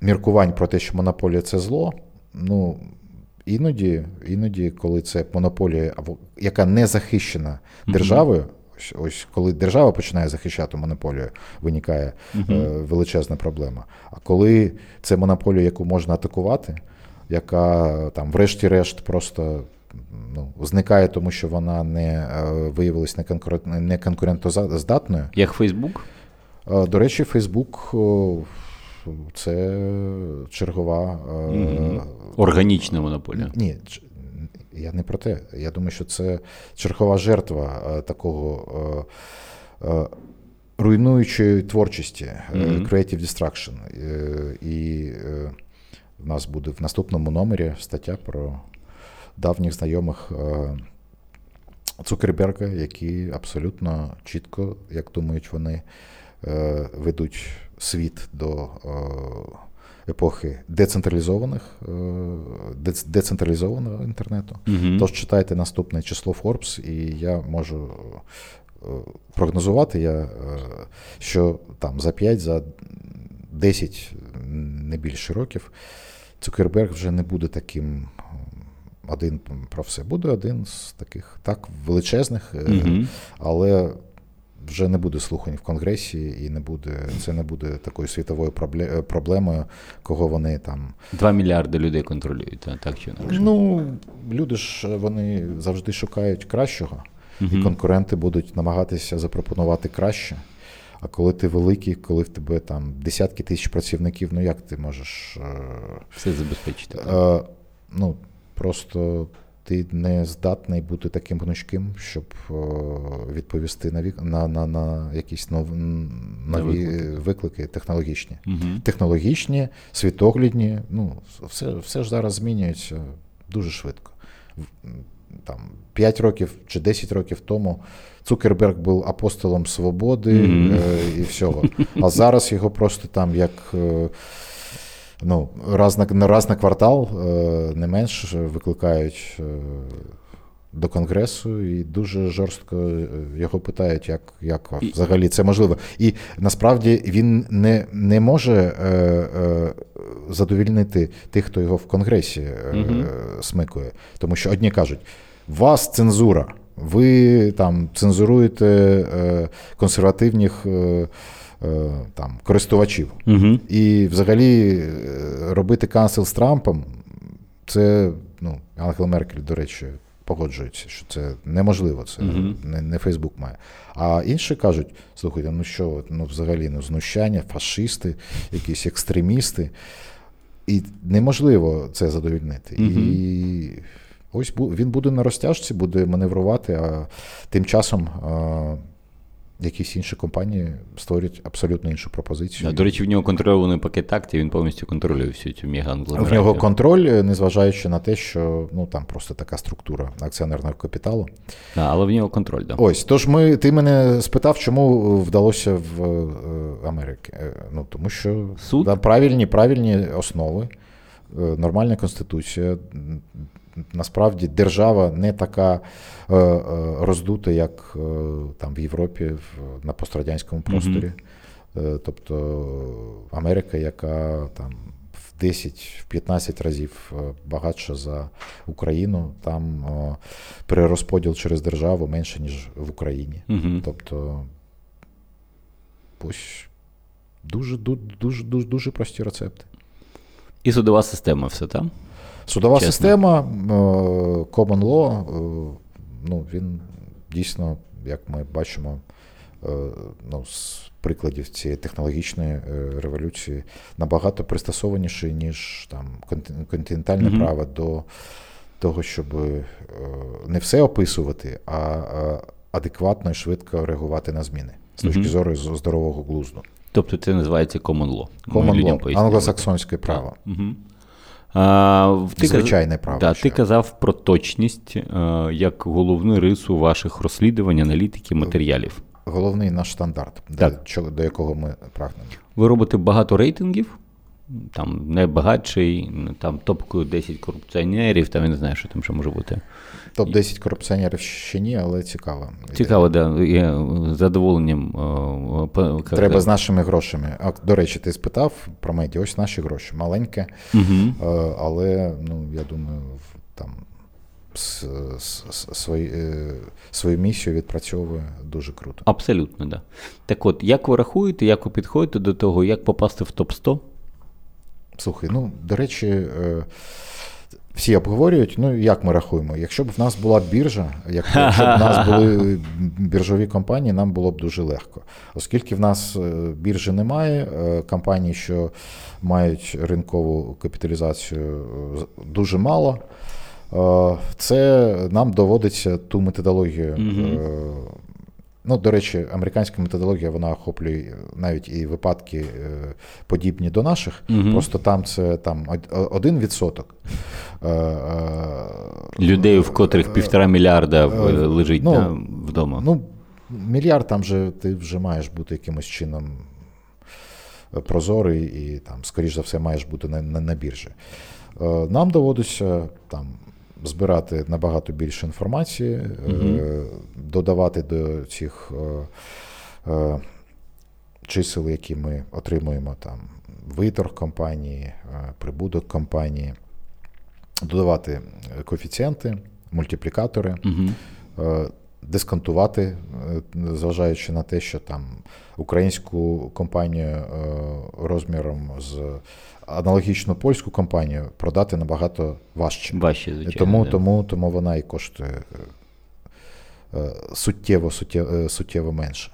міркувань про те, що монополія це зло. Ну, Іноді, іноді, коли це монополія, яка не захищена державою. Ось коли держава починає захищати монополію, виникає е, величезна проблема. А коли це монополія, яку можна атакувати, яка там, врешті-решт, просто ну, зникає, тому що вона не е, виявилась не, конкурент, не конкурентоздатною. Як Фейсбук? Е, до речі, Фейсбук. Це чергова угу. органічна монополія. Ні, я не про те. Я думаю, що це чергова жертва е, такого е, е, руйнуючої творчості, creative destruction. І в нас буде в наступному номері стаття про давніх знайомих Цукерберга, які абсолютно чітко, як думають вони, ведуть світ до епохи децентралізованих, е, децентралізованого інтернету. Угу. Тож читайте наступне число Forbes, і я можу е, прогнозувати, я, е, що там за 5, за 10, не більше років, Цукерберг вже не буде таким один про все. Буде один з таких так величезних, Угу. але вже не буде слухань в Конгресі, і не буде, це не буде такою світовою проблемою, кого вони там. Два мільярди людей контролюють, так, чи інакше. Ну, люди ж вони завжди шукають кращого, і конкуренти будуть намагатися запропонувати краще. А коли ти великий, коли в тебе там десятки тисяч працівників, ну як ти можеш. е, Все забезпечити. так. Е, ну, просто ти не здатний бути таким гнучким, щоб е, відповісти на, вік, на, на, на якісь нов, нові виклики. виклики технологічні. Мгм. Технологічні, світоглядні, ну, все, все ж зараз змінюється дуже швидко. Там, 5 років чи 10 років тому Цукерберг був апостолом свободи Мгм. е, і всього. А зараз його просто там як. е, Ну, раз на, раз на квартал е, не менш викликають е, до Конгресу і дуже жорстко е, його питають, як, як взагалі це можливо. І насправді він не, не може е, е, задовільнити тих, хто його в Конгресі е, смикує. Тому що одні кажуть, вас цензура, ви там цензуруєте е, консервативних е, там, користувачів. Мгм. І взагалі е, робити канцел з Трампом, це ну, Ангела Меркель, до речі, погоджується, що це неможливо, це Мгм. не, не Фейсбук має. А інші кажуть: слухайте, ну що, ну взагалі ну, знущання, фашисти, якісь екстремісти. І неможливо це задовільнити. Мгм. І ось він буде на розтяжці, буде маневрувати, а тим часом. А, Якісь інші компанії створюють абсолютно іншу пропозицію. Да, До речі, в нього контрольований пакет акцій, він повністю контролює всю цю мега В нього контроль, е, незважаючи на те, що ну там просто така структура акціонерного капіталу. Да, але в нього контроль, да. Ось, тож ми ти мене спитав, чому вдалося в е, Америці. Е, Ну тому що Суд? Да, правильні, правильні основи, нормальна конституція. Насправді держава не така е, е, роздута, як е, там в Європі, на пострадянському просторі. Тобто Америка, яка там в 10-15 разів багатша за Україну, там е, перерозподіл через державу менше, ніж в Україні. Угу. Тобто ось дуже, дуже, дуже, дуже прості рецепти. І судова система, все там. Судова Чесно. система, е, common law, е, ну, він дійсно, як ми бачимо, е, ну, з прикладів цієї технологічної революції, набагато пристосованіший, ніж там контин- континентальне Мгм. право до того, щоб не все описувати, а адекватно і швидко реагувати на зміни з точки Мгм. зору здорового глузду. Тобто це називається common law. Common law, англосаксонське право. Угу. А, ти Звичайне казав, право Да, ти казав про точність е, як головну рису ваших розслідувань, аналітики, матеріалів. Головний наш стандарт, Так. До, до якого ми прагнемо. Ви робите багато рейтингів, там найбагатший, там топ-10 корупціонерів, там я не знаю, що там ще може бути. Топ-10 корупціонерів ще ні, але цікаво. Цікаво, да. Я задоволенням. е, Треба з нашими грошами. А, до речі, ти спитав про медіа. Ось наші гроші. Маленьке, е, але ну, я думаю, там с- с- с- свої, е, свою місію відпрацьовує дуже круто. Абсолютно, да. Так от, як ви рахуєте, як ви підходите до того, як попасти в топ-100? Слухай, ну до речі, е, всі обговорюють, ну як ми рахуємо? Якщо б в нас була біржа, якщо б в нас були біржові компанії, нам було б дуже легко. Оскільки в нас е, біржі немає, е, компаній, що мають ринкову капіталізацію, дуже мало. Це нам доводиться ту методологію. Е, Ну, до речі, американська методологія вона охоплює навіть і випадки е, подібні до наших. Мгм. Просто там це там один відсоток. Е, е, Людей, в котрих півтора мільярда е, лежить ну, да, вдома. Ну, мільярд там же ти вже маєш бути якимось чином е, прозорий і там, скоріш за все, маєш бути на, на, на біржі. Е, Нам доводиться там. Збирати набагато більше інформації, Мгм. додавати до цих е, е, чисел, які ми отримуємо, там виторг компанії, прибуток компанії, додавати коефіцієнти, мультиплікатори. Угу дисконтувати, зважаючи на те, що там українську компанію розміром з аналогічну польську компанію продати набагато важче. Важче, звичайно. Тому, да. тому, тому вона і коштує е, суттєво, суттєво, суттєво менше.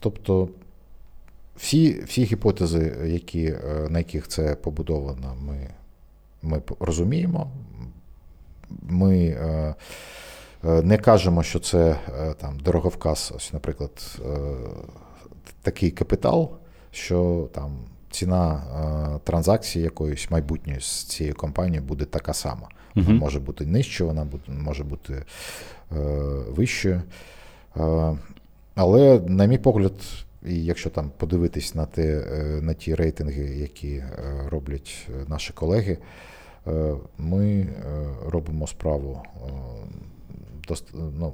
Тобто. Всі всі гіпотези, які, на яких це побудовано, ми ми розуміємо. Ми Е, не кажемо, що це е, там дороговказ, ось, наприклад, е, такий капітал, що там ціна транзакції якоїсь майбутньої з цією компанією буде така сама. Вона uh може бути нижчою, вона може бути вищою. Але, на мій погляд, і якщо там подивитись на те, на ті рейтинги, які роблять наші колеги, ми робимо справу ну,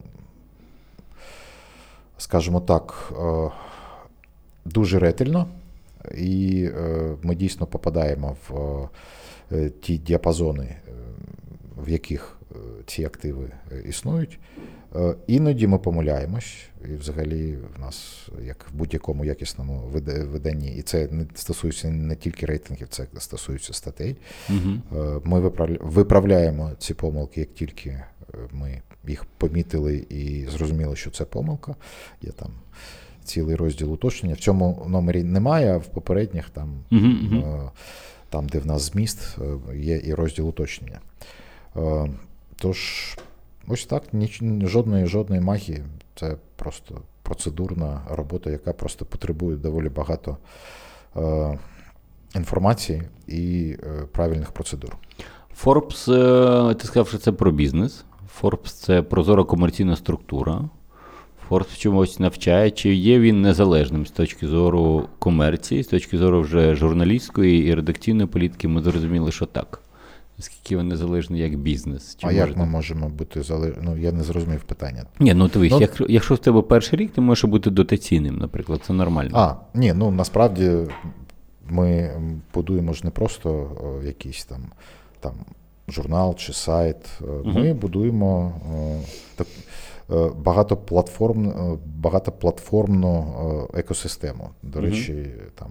скажімо так, е, дуже ретельно, і е, ми дійсно попадаємо в е, ті діапазони, в яких ці активи існують. Іноді ми помиляємось, і взагалі в нас, як в будь-якому якісному виданні, і це не стосується не тільки рейтингів, це стосується статей. Угу. Ми виправляємо ці помилки, як тільки ми їх помітили і зрозуміли, що це помилка. Є там цілий розділ уточнення. В цьому номері немає, а в попередніх там, uh-huh. там де в нас зміст, е, є і розділ уточнення. Е, тож, ось так, ніч, жодної жодної магії. Це просто процедурна робота, яка просто потребує доволі багато е, інформації і е, правильних процедур. Forbes, ти сказав, що це про бізнес. Forbes це прозора комерційна структура. Forbes чомусь навчає, чи є він незалежним з точки зору комерції, з точки зору вже журналістської і редакційної політики, ми зрозуміли, що так. Наскільки він незалежний як бізнес. Чи а як ми можемо бути залежні? Ну, я не зрозумів питання. Ні, ну дивись, ну, якщо, якщо в тебе перший рік, ти можеш бути дотаційним, наприклад, це нормально. А, ні, ну насправді ми будуємо ж не просто о, якісь там там журнал чи сайт. Ми угу. будуємо е, так, е, багатоплатформ, багатоплатформну екосистему. До угу. речі, там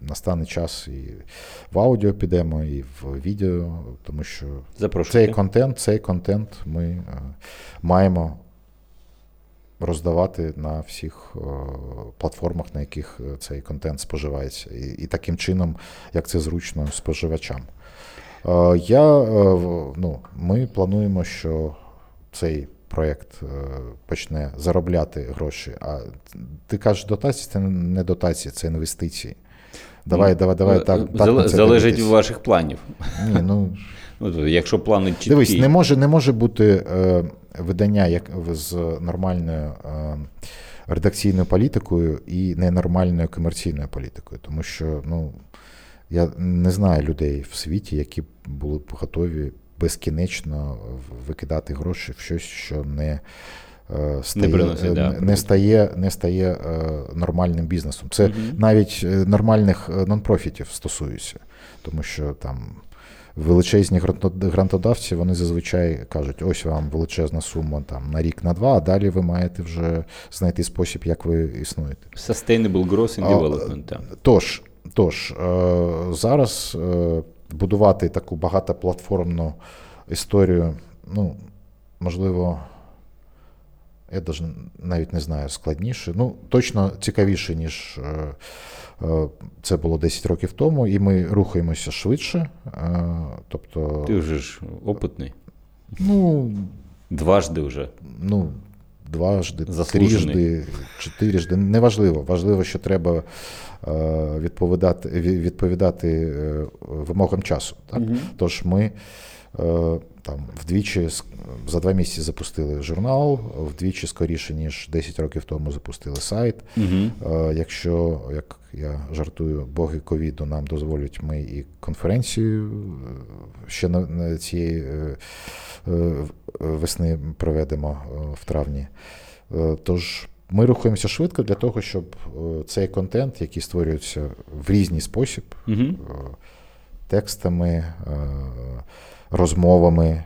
настане час і в аудіо підемо, і в відео, тому що цей контент, цей контент ми е, маємо. Роздавати на всіх платформах, на яких цей контент споживається, і і таким чином, як це зручно споживачам. Е, я, е, ну, Ми плануємо, що цей проєкт е, почне заробляти гроші. А ти кажеш, дотації це не дотації, це інвестиції. Давай, ну, давай, давай так. Зал, так залежить від ваших планів. Ні, ну, ну, Якщо плани чіткі. Дивись, не може не може бути е, видання як з нормальною е, редакційною політикою і ненормальною комерційною політикою. Тому що, ну. Я не знаю людей в світі, які були б готові безкінечно викидати гроші в щось, що не е, стає не, приносить, е, да. не стає не стає е, нормальним бізнесом. Це угу. навіть нормальних нон-профітів стосується, тому що там. Величезні грантодавці, вони зазвичай кажуть, ось вам величезна сума там на рік, на два, а далі ви маєте вже знайти спосіб, як ви існуєте. Sustainable growth and development. Тож, Тож, е, зараз е, будувати таку багатоплатформну історію, ну, можливо, я навіть не знаю, складніше. Ну, точно цікавіше, ніж е, це було 10 років тому, і ми рухаємося швидше. Тобто, Ти вже ж опитний. Ну, Дважди вже. Ну, дважди, трижди, чотирижди. Неважливо. Важливо, що треба е, відповідати відповідати е, вимогам часу. Так? Угу. Тож ми е, там вдвічі за два місяці запустили журнал, вдвічі скоріше, ніж 10 років тому запустили сайт. Угу. Якщо, як я жартую, боги ковіду нам дозволять, ми і конференцію ще на цієї весни проведемо в травні. Тож ми рухаємося швидко для того, щоб е, цей контент, який створюється в різний спосіб, Угу. текстами, е, розмовами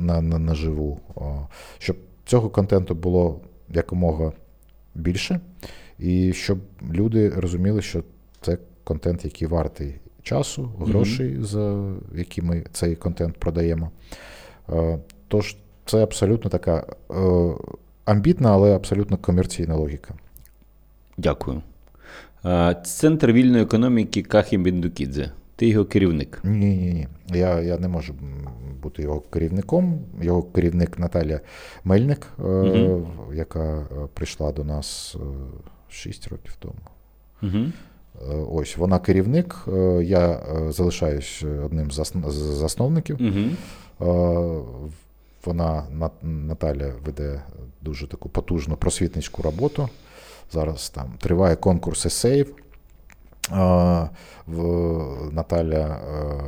на- на- наживу, щоб цього контенту було якомога більше, і щоб люди розуміли, що це контент, який вартий часу, грошей, за які ми цей контент продаємо. Тож це абсолютно така амбітна, але абсолютно комерційна логіка. Дякую. Центр вільної економіки Кахі Біндукідзе. Ти його керівник. Ні, ні, ні. Я, я не можу бути його керівником. Його керівник Наталя Мельник, е, яка е, прийшла до нас 6 років тому. Угу. Е, Ось вона керівник. е, Я е, залишаюсь одним з з засновників. Угу. Вона Наталя веде дуже таку потужну просвітницьку роботу. Зараз там триває конкурс есеїв. Е, Наталя е,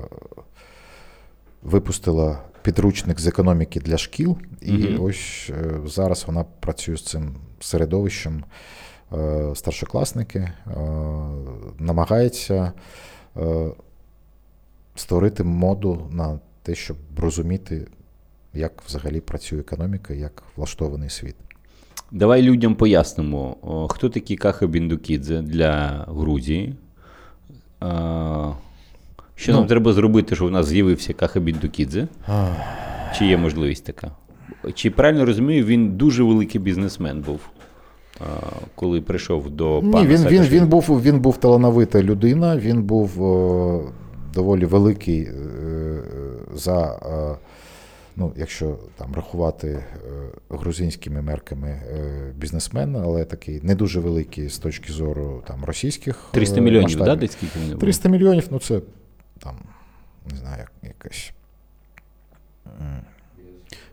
випустила підручник з економіки для шкіл, і Мгм. ось е, зараз вона працює з цим середовищем. Старшокласники намагається створити моду на те, щоб розуміти, як взагалі працює економіка, як влаштований світ. Давай людям пояснимо, хто такі Кахи Біндукідзе для Грузії. Що Ну. нам треба зробити, щоб у нас з'явився Каха Біндукідзе? Чи є можливість така? Чи правильно розумію, він дуже великий бізнесмен був, коли прийшов до пана Ні, він, він, Саакашвілі? він, був, він був талановита людина, він був е, доволі великий е, за, е, ну, якщо там рахувати е, грузинськими мерками е, бізнесмен, але такий не дуже великий з точки зору там, російських. е, 300 мільйонів, масштабів. да, десь скільки був? 300 мільйонів, ну це там, не знаю, як, якась.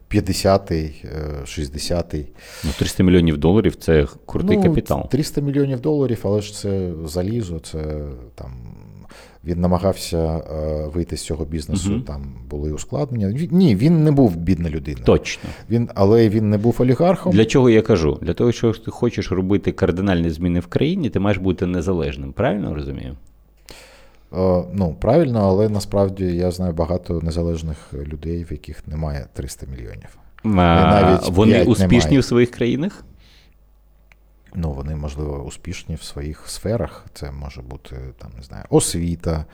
50-й, е, 60-й. Ну, 300 мільйонів доларів це крутий Ну, капітал. 300 мільйонів доларів, але ж це залізо, це там. Він намагався е, вийти з цього бізнесу, Мгм. там були ускладнення. Ні, він не був бідна людина. Точно. Він, але він не був олігархом. Для чого я кажу? Для того, що ти хочеш робити кардинальні зміни в країні, ти маєш бути незалежним. Правильно розумію? Е, ну, правильно, але насправді я знаю багато незалежних людей, в яких немає 300 мільйонів. А, навіть вони успішні немає. в своїх країнах? Ну, вони, можливо, успішні в своїх сферах. Це може бути там, не знаю, освіта,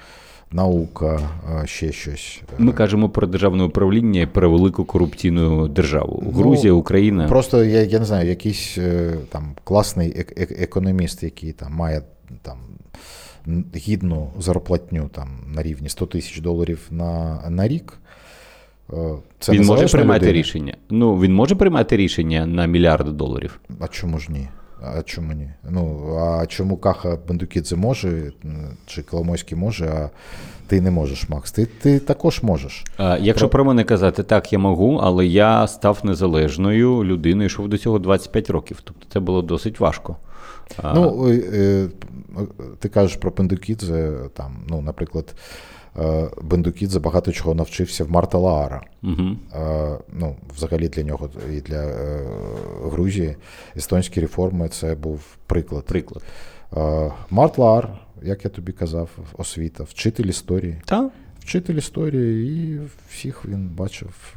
наука, е, ще щось. Ми кажемо про державне управління і про велику корупційну державу. Ну, Грузія, Україна. Просто я, я не знаю, якийсь е, там класний ек- ек- економіст, який там має там гідну зарплатню там на рівні 100 тисяч доларів на, на рік. е, Це він може приймати людина. рішення. Ну, він може приймати рішення на мільярди доларів. А чому ж ні? А чому ні? Ну, а чому Каха Бендукідзе може, чи Коломойський може, а ти не можеш, Макс? Ти, ти також можеш. А, якщо про мене казати, так, я можу, але я став незалежною людиною, йшов до цього 25 років. Тобто це було досить важко. Ну, е, е, ти кажеш про Бендукідзе, там, ну, наприклад, е, Бендукідзе багато чого навчився в Марта Лаара. угу. Ну, взагалі для нього і для е, Грузії естонські реформи це був приклад. Приклад. Март Лаар, як я тобі казав, освіта, вчитель історії. Та? Вчитель історії, і всіх він бачив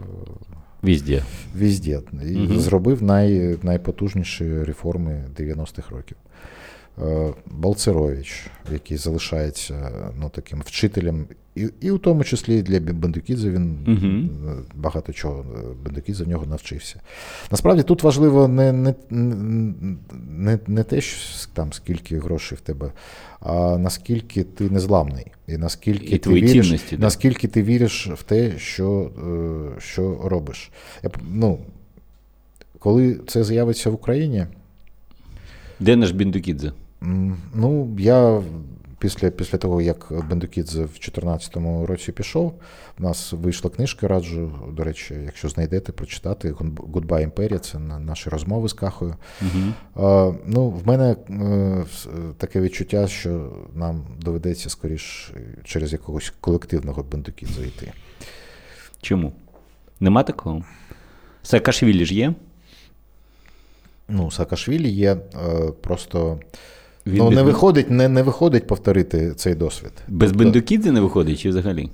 Візде. візде. І Мгм. зробив най, найпотужніші реформи 90-х років. Балцерович, який залишається ну, таким вчителем, і, і у тому числі для Бендукідзе він е, багато чого е, Бендукідзе в нього навчився. Насправді тут важливо не, не, не, не те, що там скільки грошей в тебе, а наскільки ти незламний, і наскільки І ти віриш, цінності, да. наскільки ти віриш в те, що, е, що робиш. Я, ну, коли це з'явиться в Україні, Де наш Біндукідзе? ну, я після, після того, як Бендукідзе в 2014 році пішов, в нас вийшла книжка, раджу, до речі, якщо знайдете, прочитати Goodbye Imperia, це на- наші розмови з Кахою. Угу. Ну, в мене е, таке відчуття, що нам доведеться скоріш через якогось колективного Бендукідзе йти. Чому? Нема такого? Саакашвілі ж є? ну, Саакашвілі є е, просто. Він ну, без- не виходить, не, не виходить повторити цей досвід. Без Тобто, Бендукідзе не виходить чи взагалі?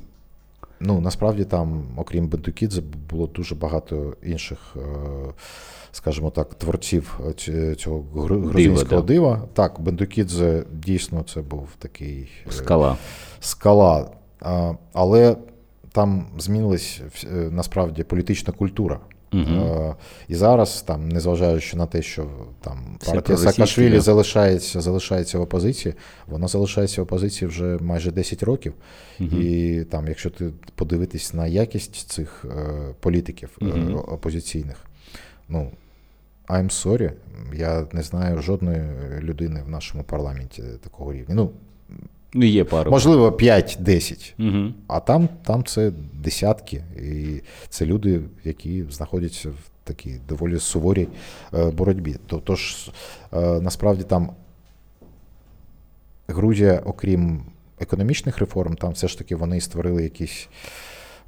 Ну, насправді там, окрім Бендукідзе, було дуже багато інших, е, скажімо так, творців цього гру- грузинського да. дива. Так, Бендукідзе дійсно це був такий е, Скала. скала. Але там змінилась е, насправді політична культура. Е, І зараз, там, незважаючи на те, що там партія Саакашвілі да. залишається, залишається в опозиції, вона залишається в опозиції вже майже 10 років. І там, якщо ти подивитись на якість цих е, політиків е, опозиційних, ну. I'm sorry, я не знаю жодної людини в нашому парламенті такого рівня. Ну, Ну, є пару. можливо, 5-10. Угу. А там, там це десятки, і це люди, які знаходяться в такій доволі суворій е, боротьбі. Тож е, насправді там Грузія, окрім економічних реформ, там все ж таки вони створили якийсь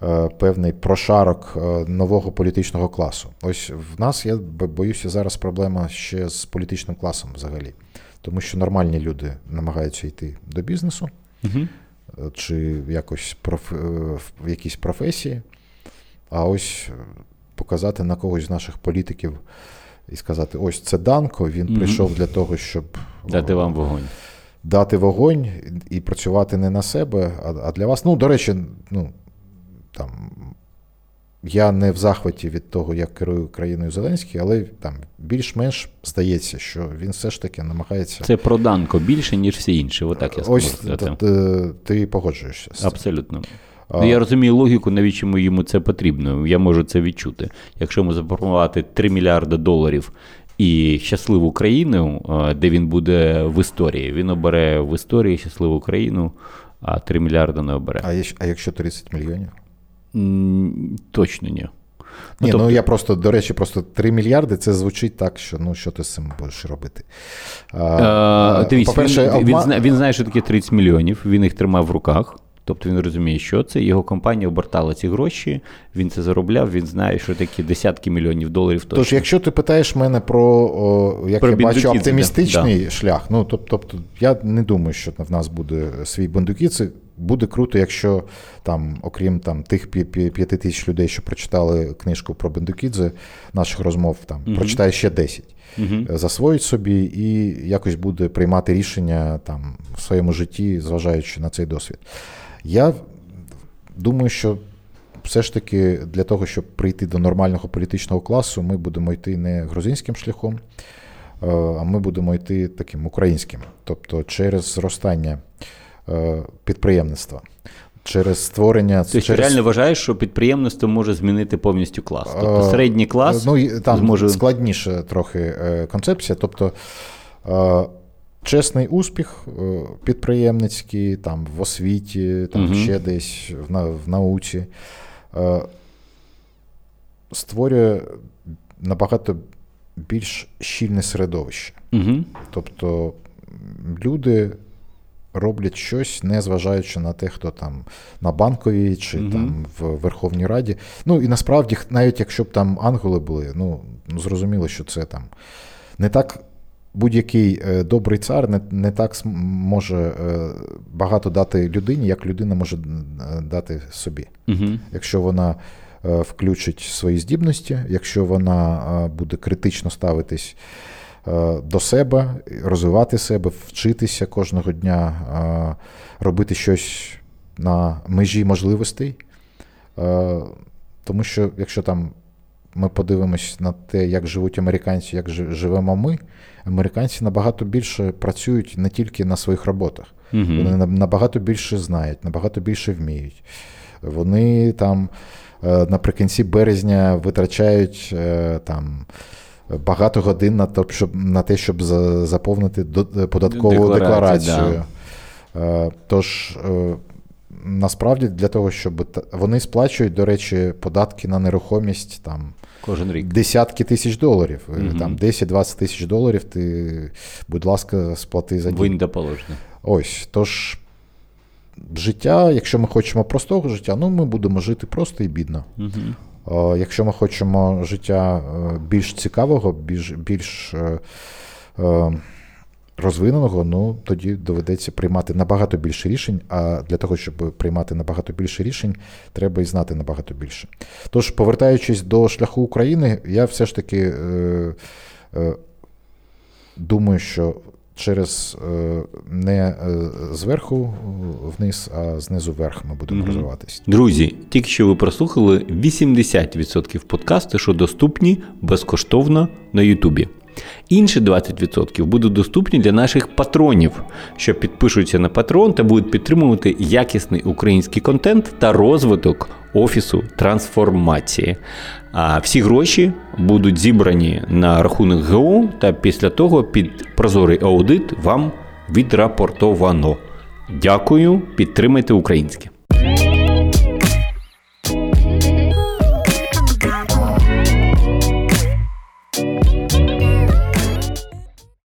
е, певний прошарок нового політичного класу. Ось в нас, я бо- боюся, зараз проблема ще з політичним класом взагалі. Тому що нормальні люди намагаються йти до бізнесу Угу. чи якось проф... е, в якійсь професії, а ось е, показати на когось з наших політиків і сказати: ось це Данко, він Мгм. прийшов для того, щоб Дати вам вогонь. дати вогонь і працювати не на себе, а, а для вас. Ну, до речі, ну там. Я не в захваті від того, як керує країною Зеленський, але там більш-менш здається, що він все ж таки намагається. Це про Данко більше, ніж всі інші. Отак я Ось скажу. сказати. ти погоджуєшся з цим. Абсолютно. А, Ну, я розумію логіку, навіщо йому це потрібно. Я можу це відчути. Якщо йому запропонувати 3 мільярди доларів і щасливу країну, е, де він буде в історії, він обере в історії щасливу країну, а 3 мільярди не обере. А, є- а якщо 30 мільйонів? Точно ні. Ну, Ні, тобто- ну я просто, до речі, просто 3 мільярди це звучить так, що ну що ти з цим будеш робити. Е, Дивіться, по-перше, він, він, знає, він знає, що таке 30 мільйонів, він їх тримав в руках. Тобто він розуміє, що це. Його компанія обертала ці гроші, він це заробляв, він знає, що такі десятки мільйонів доларів точно. Тож, якщо ти питаєш мене про, о, як Про я бачу, оптимістичний шлях, ну тоб- тобто я не думаю, що в нас буде свій бендукіци. Буде круто, якщо там, окрім там тих п'яти тисяч людей, що прочитали книжку про Бендукідзе, наших розмов там Мгм. прочитає ще 10. Мгм. засвоїть собі і якось буде приймати рішення там в своєму житті, зважаючи на цей досвід. Я думаю, що все ж таки для того, щоб прийти до нормального політичного класу, ми будемо йти не грузинським шляхом, е, а ми будемо йти таким українським, тобто через зростання е, підприємництва. Через створення Тобто через... реально вважаєш, що підприємництво може змінити повністю клас. Тобто Е, середній клас Ну, там зможе. складніша трохи е, концепція. Тобто е, чесний успіх е, підприємницький, там в освіті, там Мгм. ще десь в, на- в науці, е, створює набагато більш щільне середовище. Угу. Тобто люди роблять щось, не зважаючи на те, хто там на банковій чи Мгм. там в Верховній Раді. Ну і насправді, навіть якщо б там ангели були, ну ну, зрозуміло, що це там не так. Будь-який е, добрий цар не, не так може е, багато дати людині, як людина може е, дати собі. Угу. Якщо вона включить свої здібності, якщо вона буде критично ставитись до себе, розвивати себе, вчитися кожного дня, е, робити щось на межі можливостей. Е, Тому що якщо там ми подивимось на те, як живуть американці, як живемо ми, американці набагато більше працюють не тільки на своїх роботах. Вони Угу. на- набагато більше знають, набагато більше вміють. Вони там е, наприкінці березня витрачають е, там. Багато годин на те, щоб, на те, щоб заповнити податкову Декларацію, декларацію. Е, Тож, е, насправді, для того, щоб вони сплачують, до речі, податки на нерухомість там Кожен рік. десятки тисяч доларів. Мгм. Там 10-20 тисяч доларів. Ти, будь ласка, сплати за дім. Винь. Ось, тож життя, якщо ми хочемо простого життя, ну ми будемо жити просто і бідно. Угу. Якщо ми хочемо життя більш цікавого, більш більш розвиненого, ну тоді доведеться приймати набагато більше рішень. А для того, щоб приймати набагато більше рішень, треба і знати набагато більше. Тож, повертаючись до шляху України, я все ж таки е, е, думаю, що через е, не е, зверху вниз, а знизу вверх ми будемо mm-hmm. розвиватися. Друзі, тільки що ви прослухали 80% подкасту, що доступні безкоштовно на Ютубі. Інші 20% будуть доступні для наших патронів, що підпишуться на патрон та будуть підтримувати якісний український контент та розвиток офісу трансформації. А всі гроші будуть зібрані на рахунок ГО, та після того під прозорий аудит вам відрапортовано. Дякую, підтримайте українське.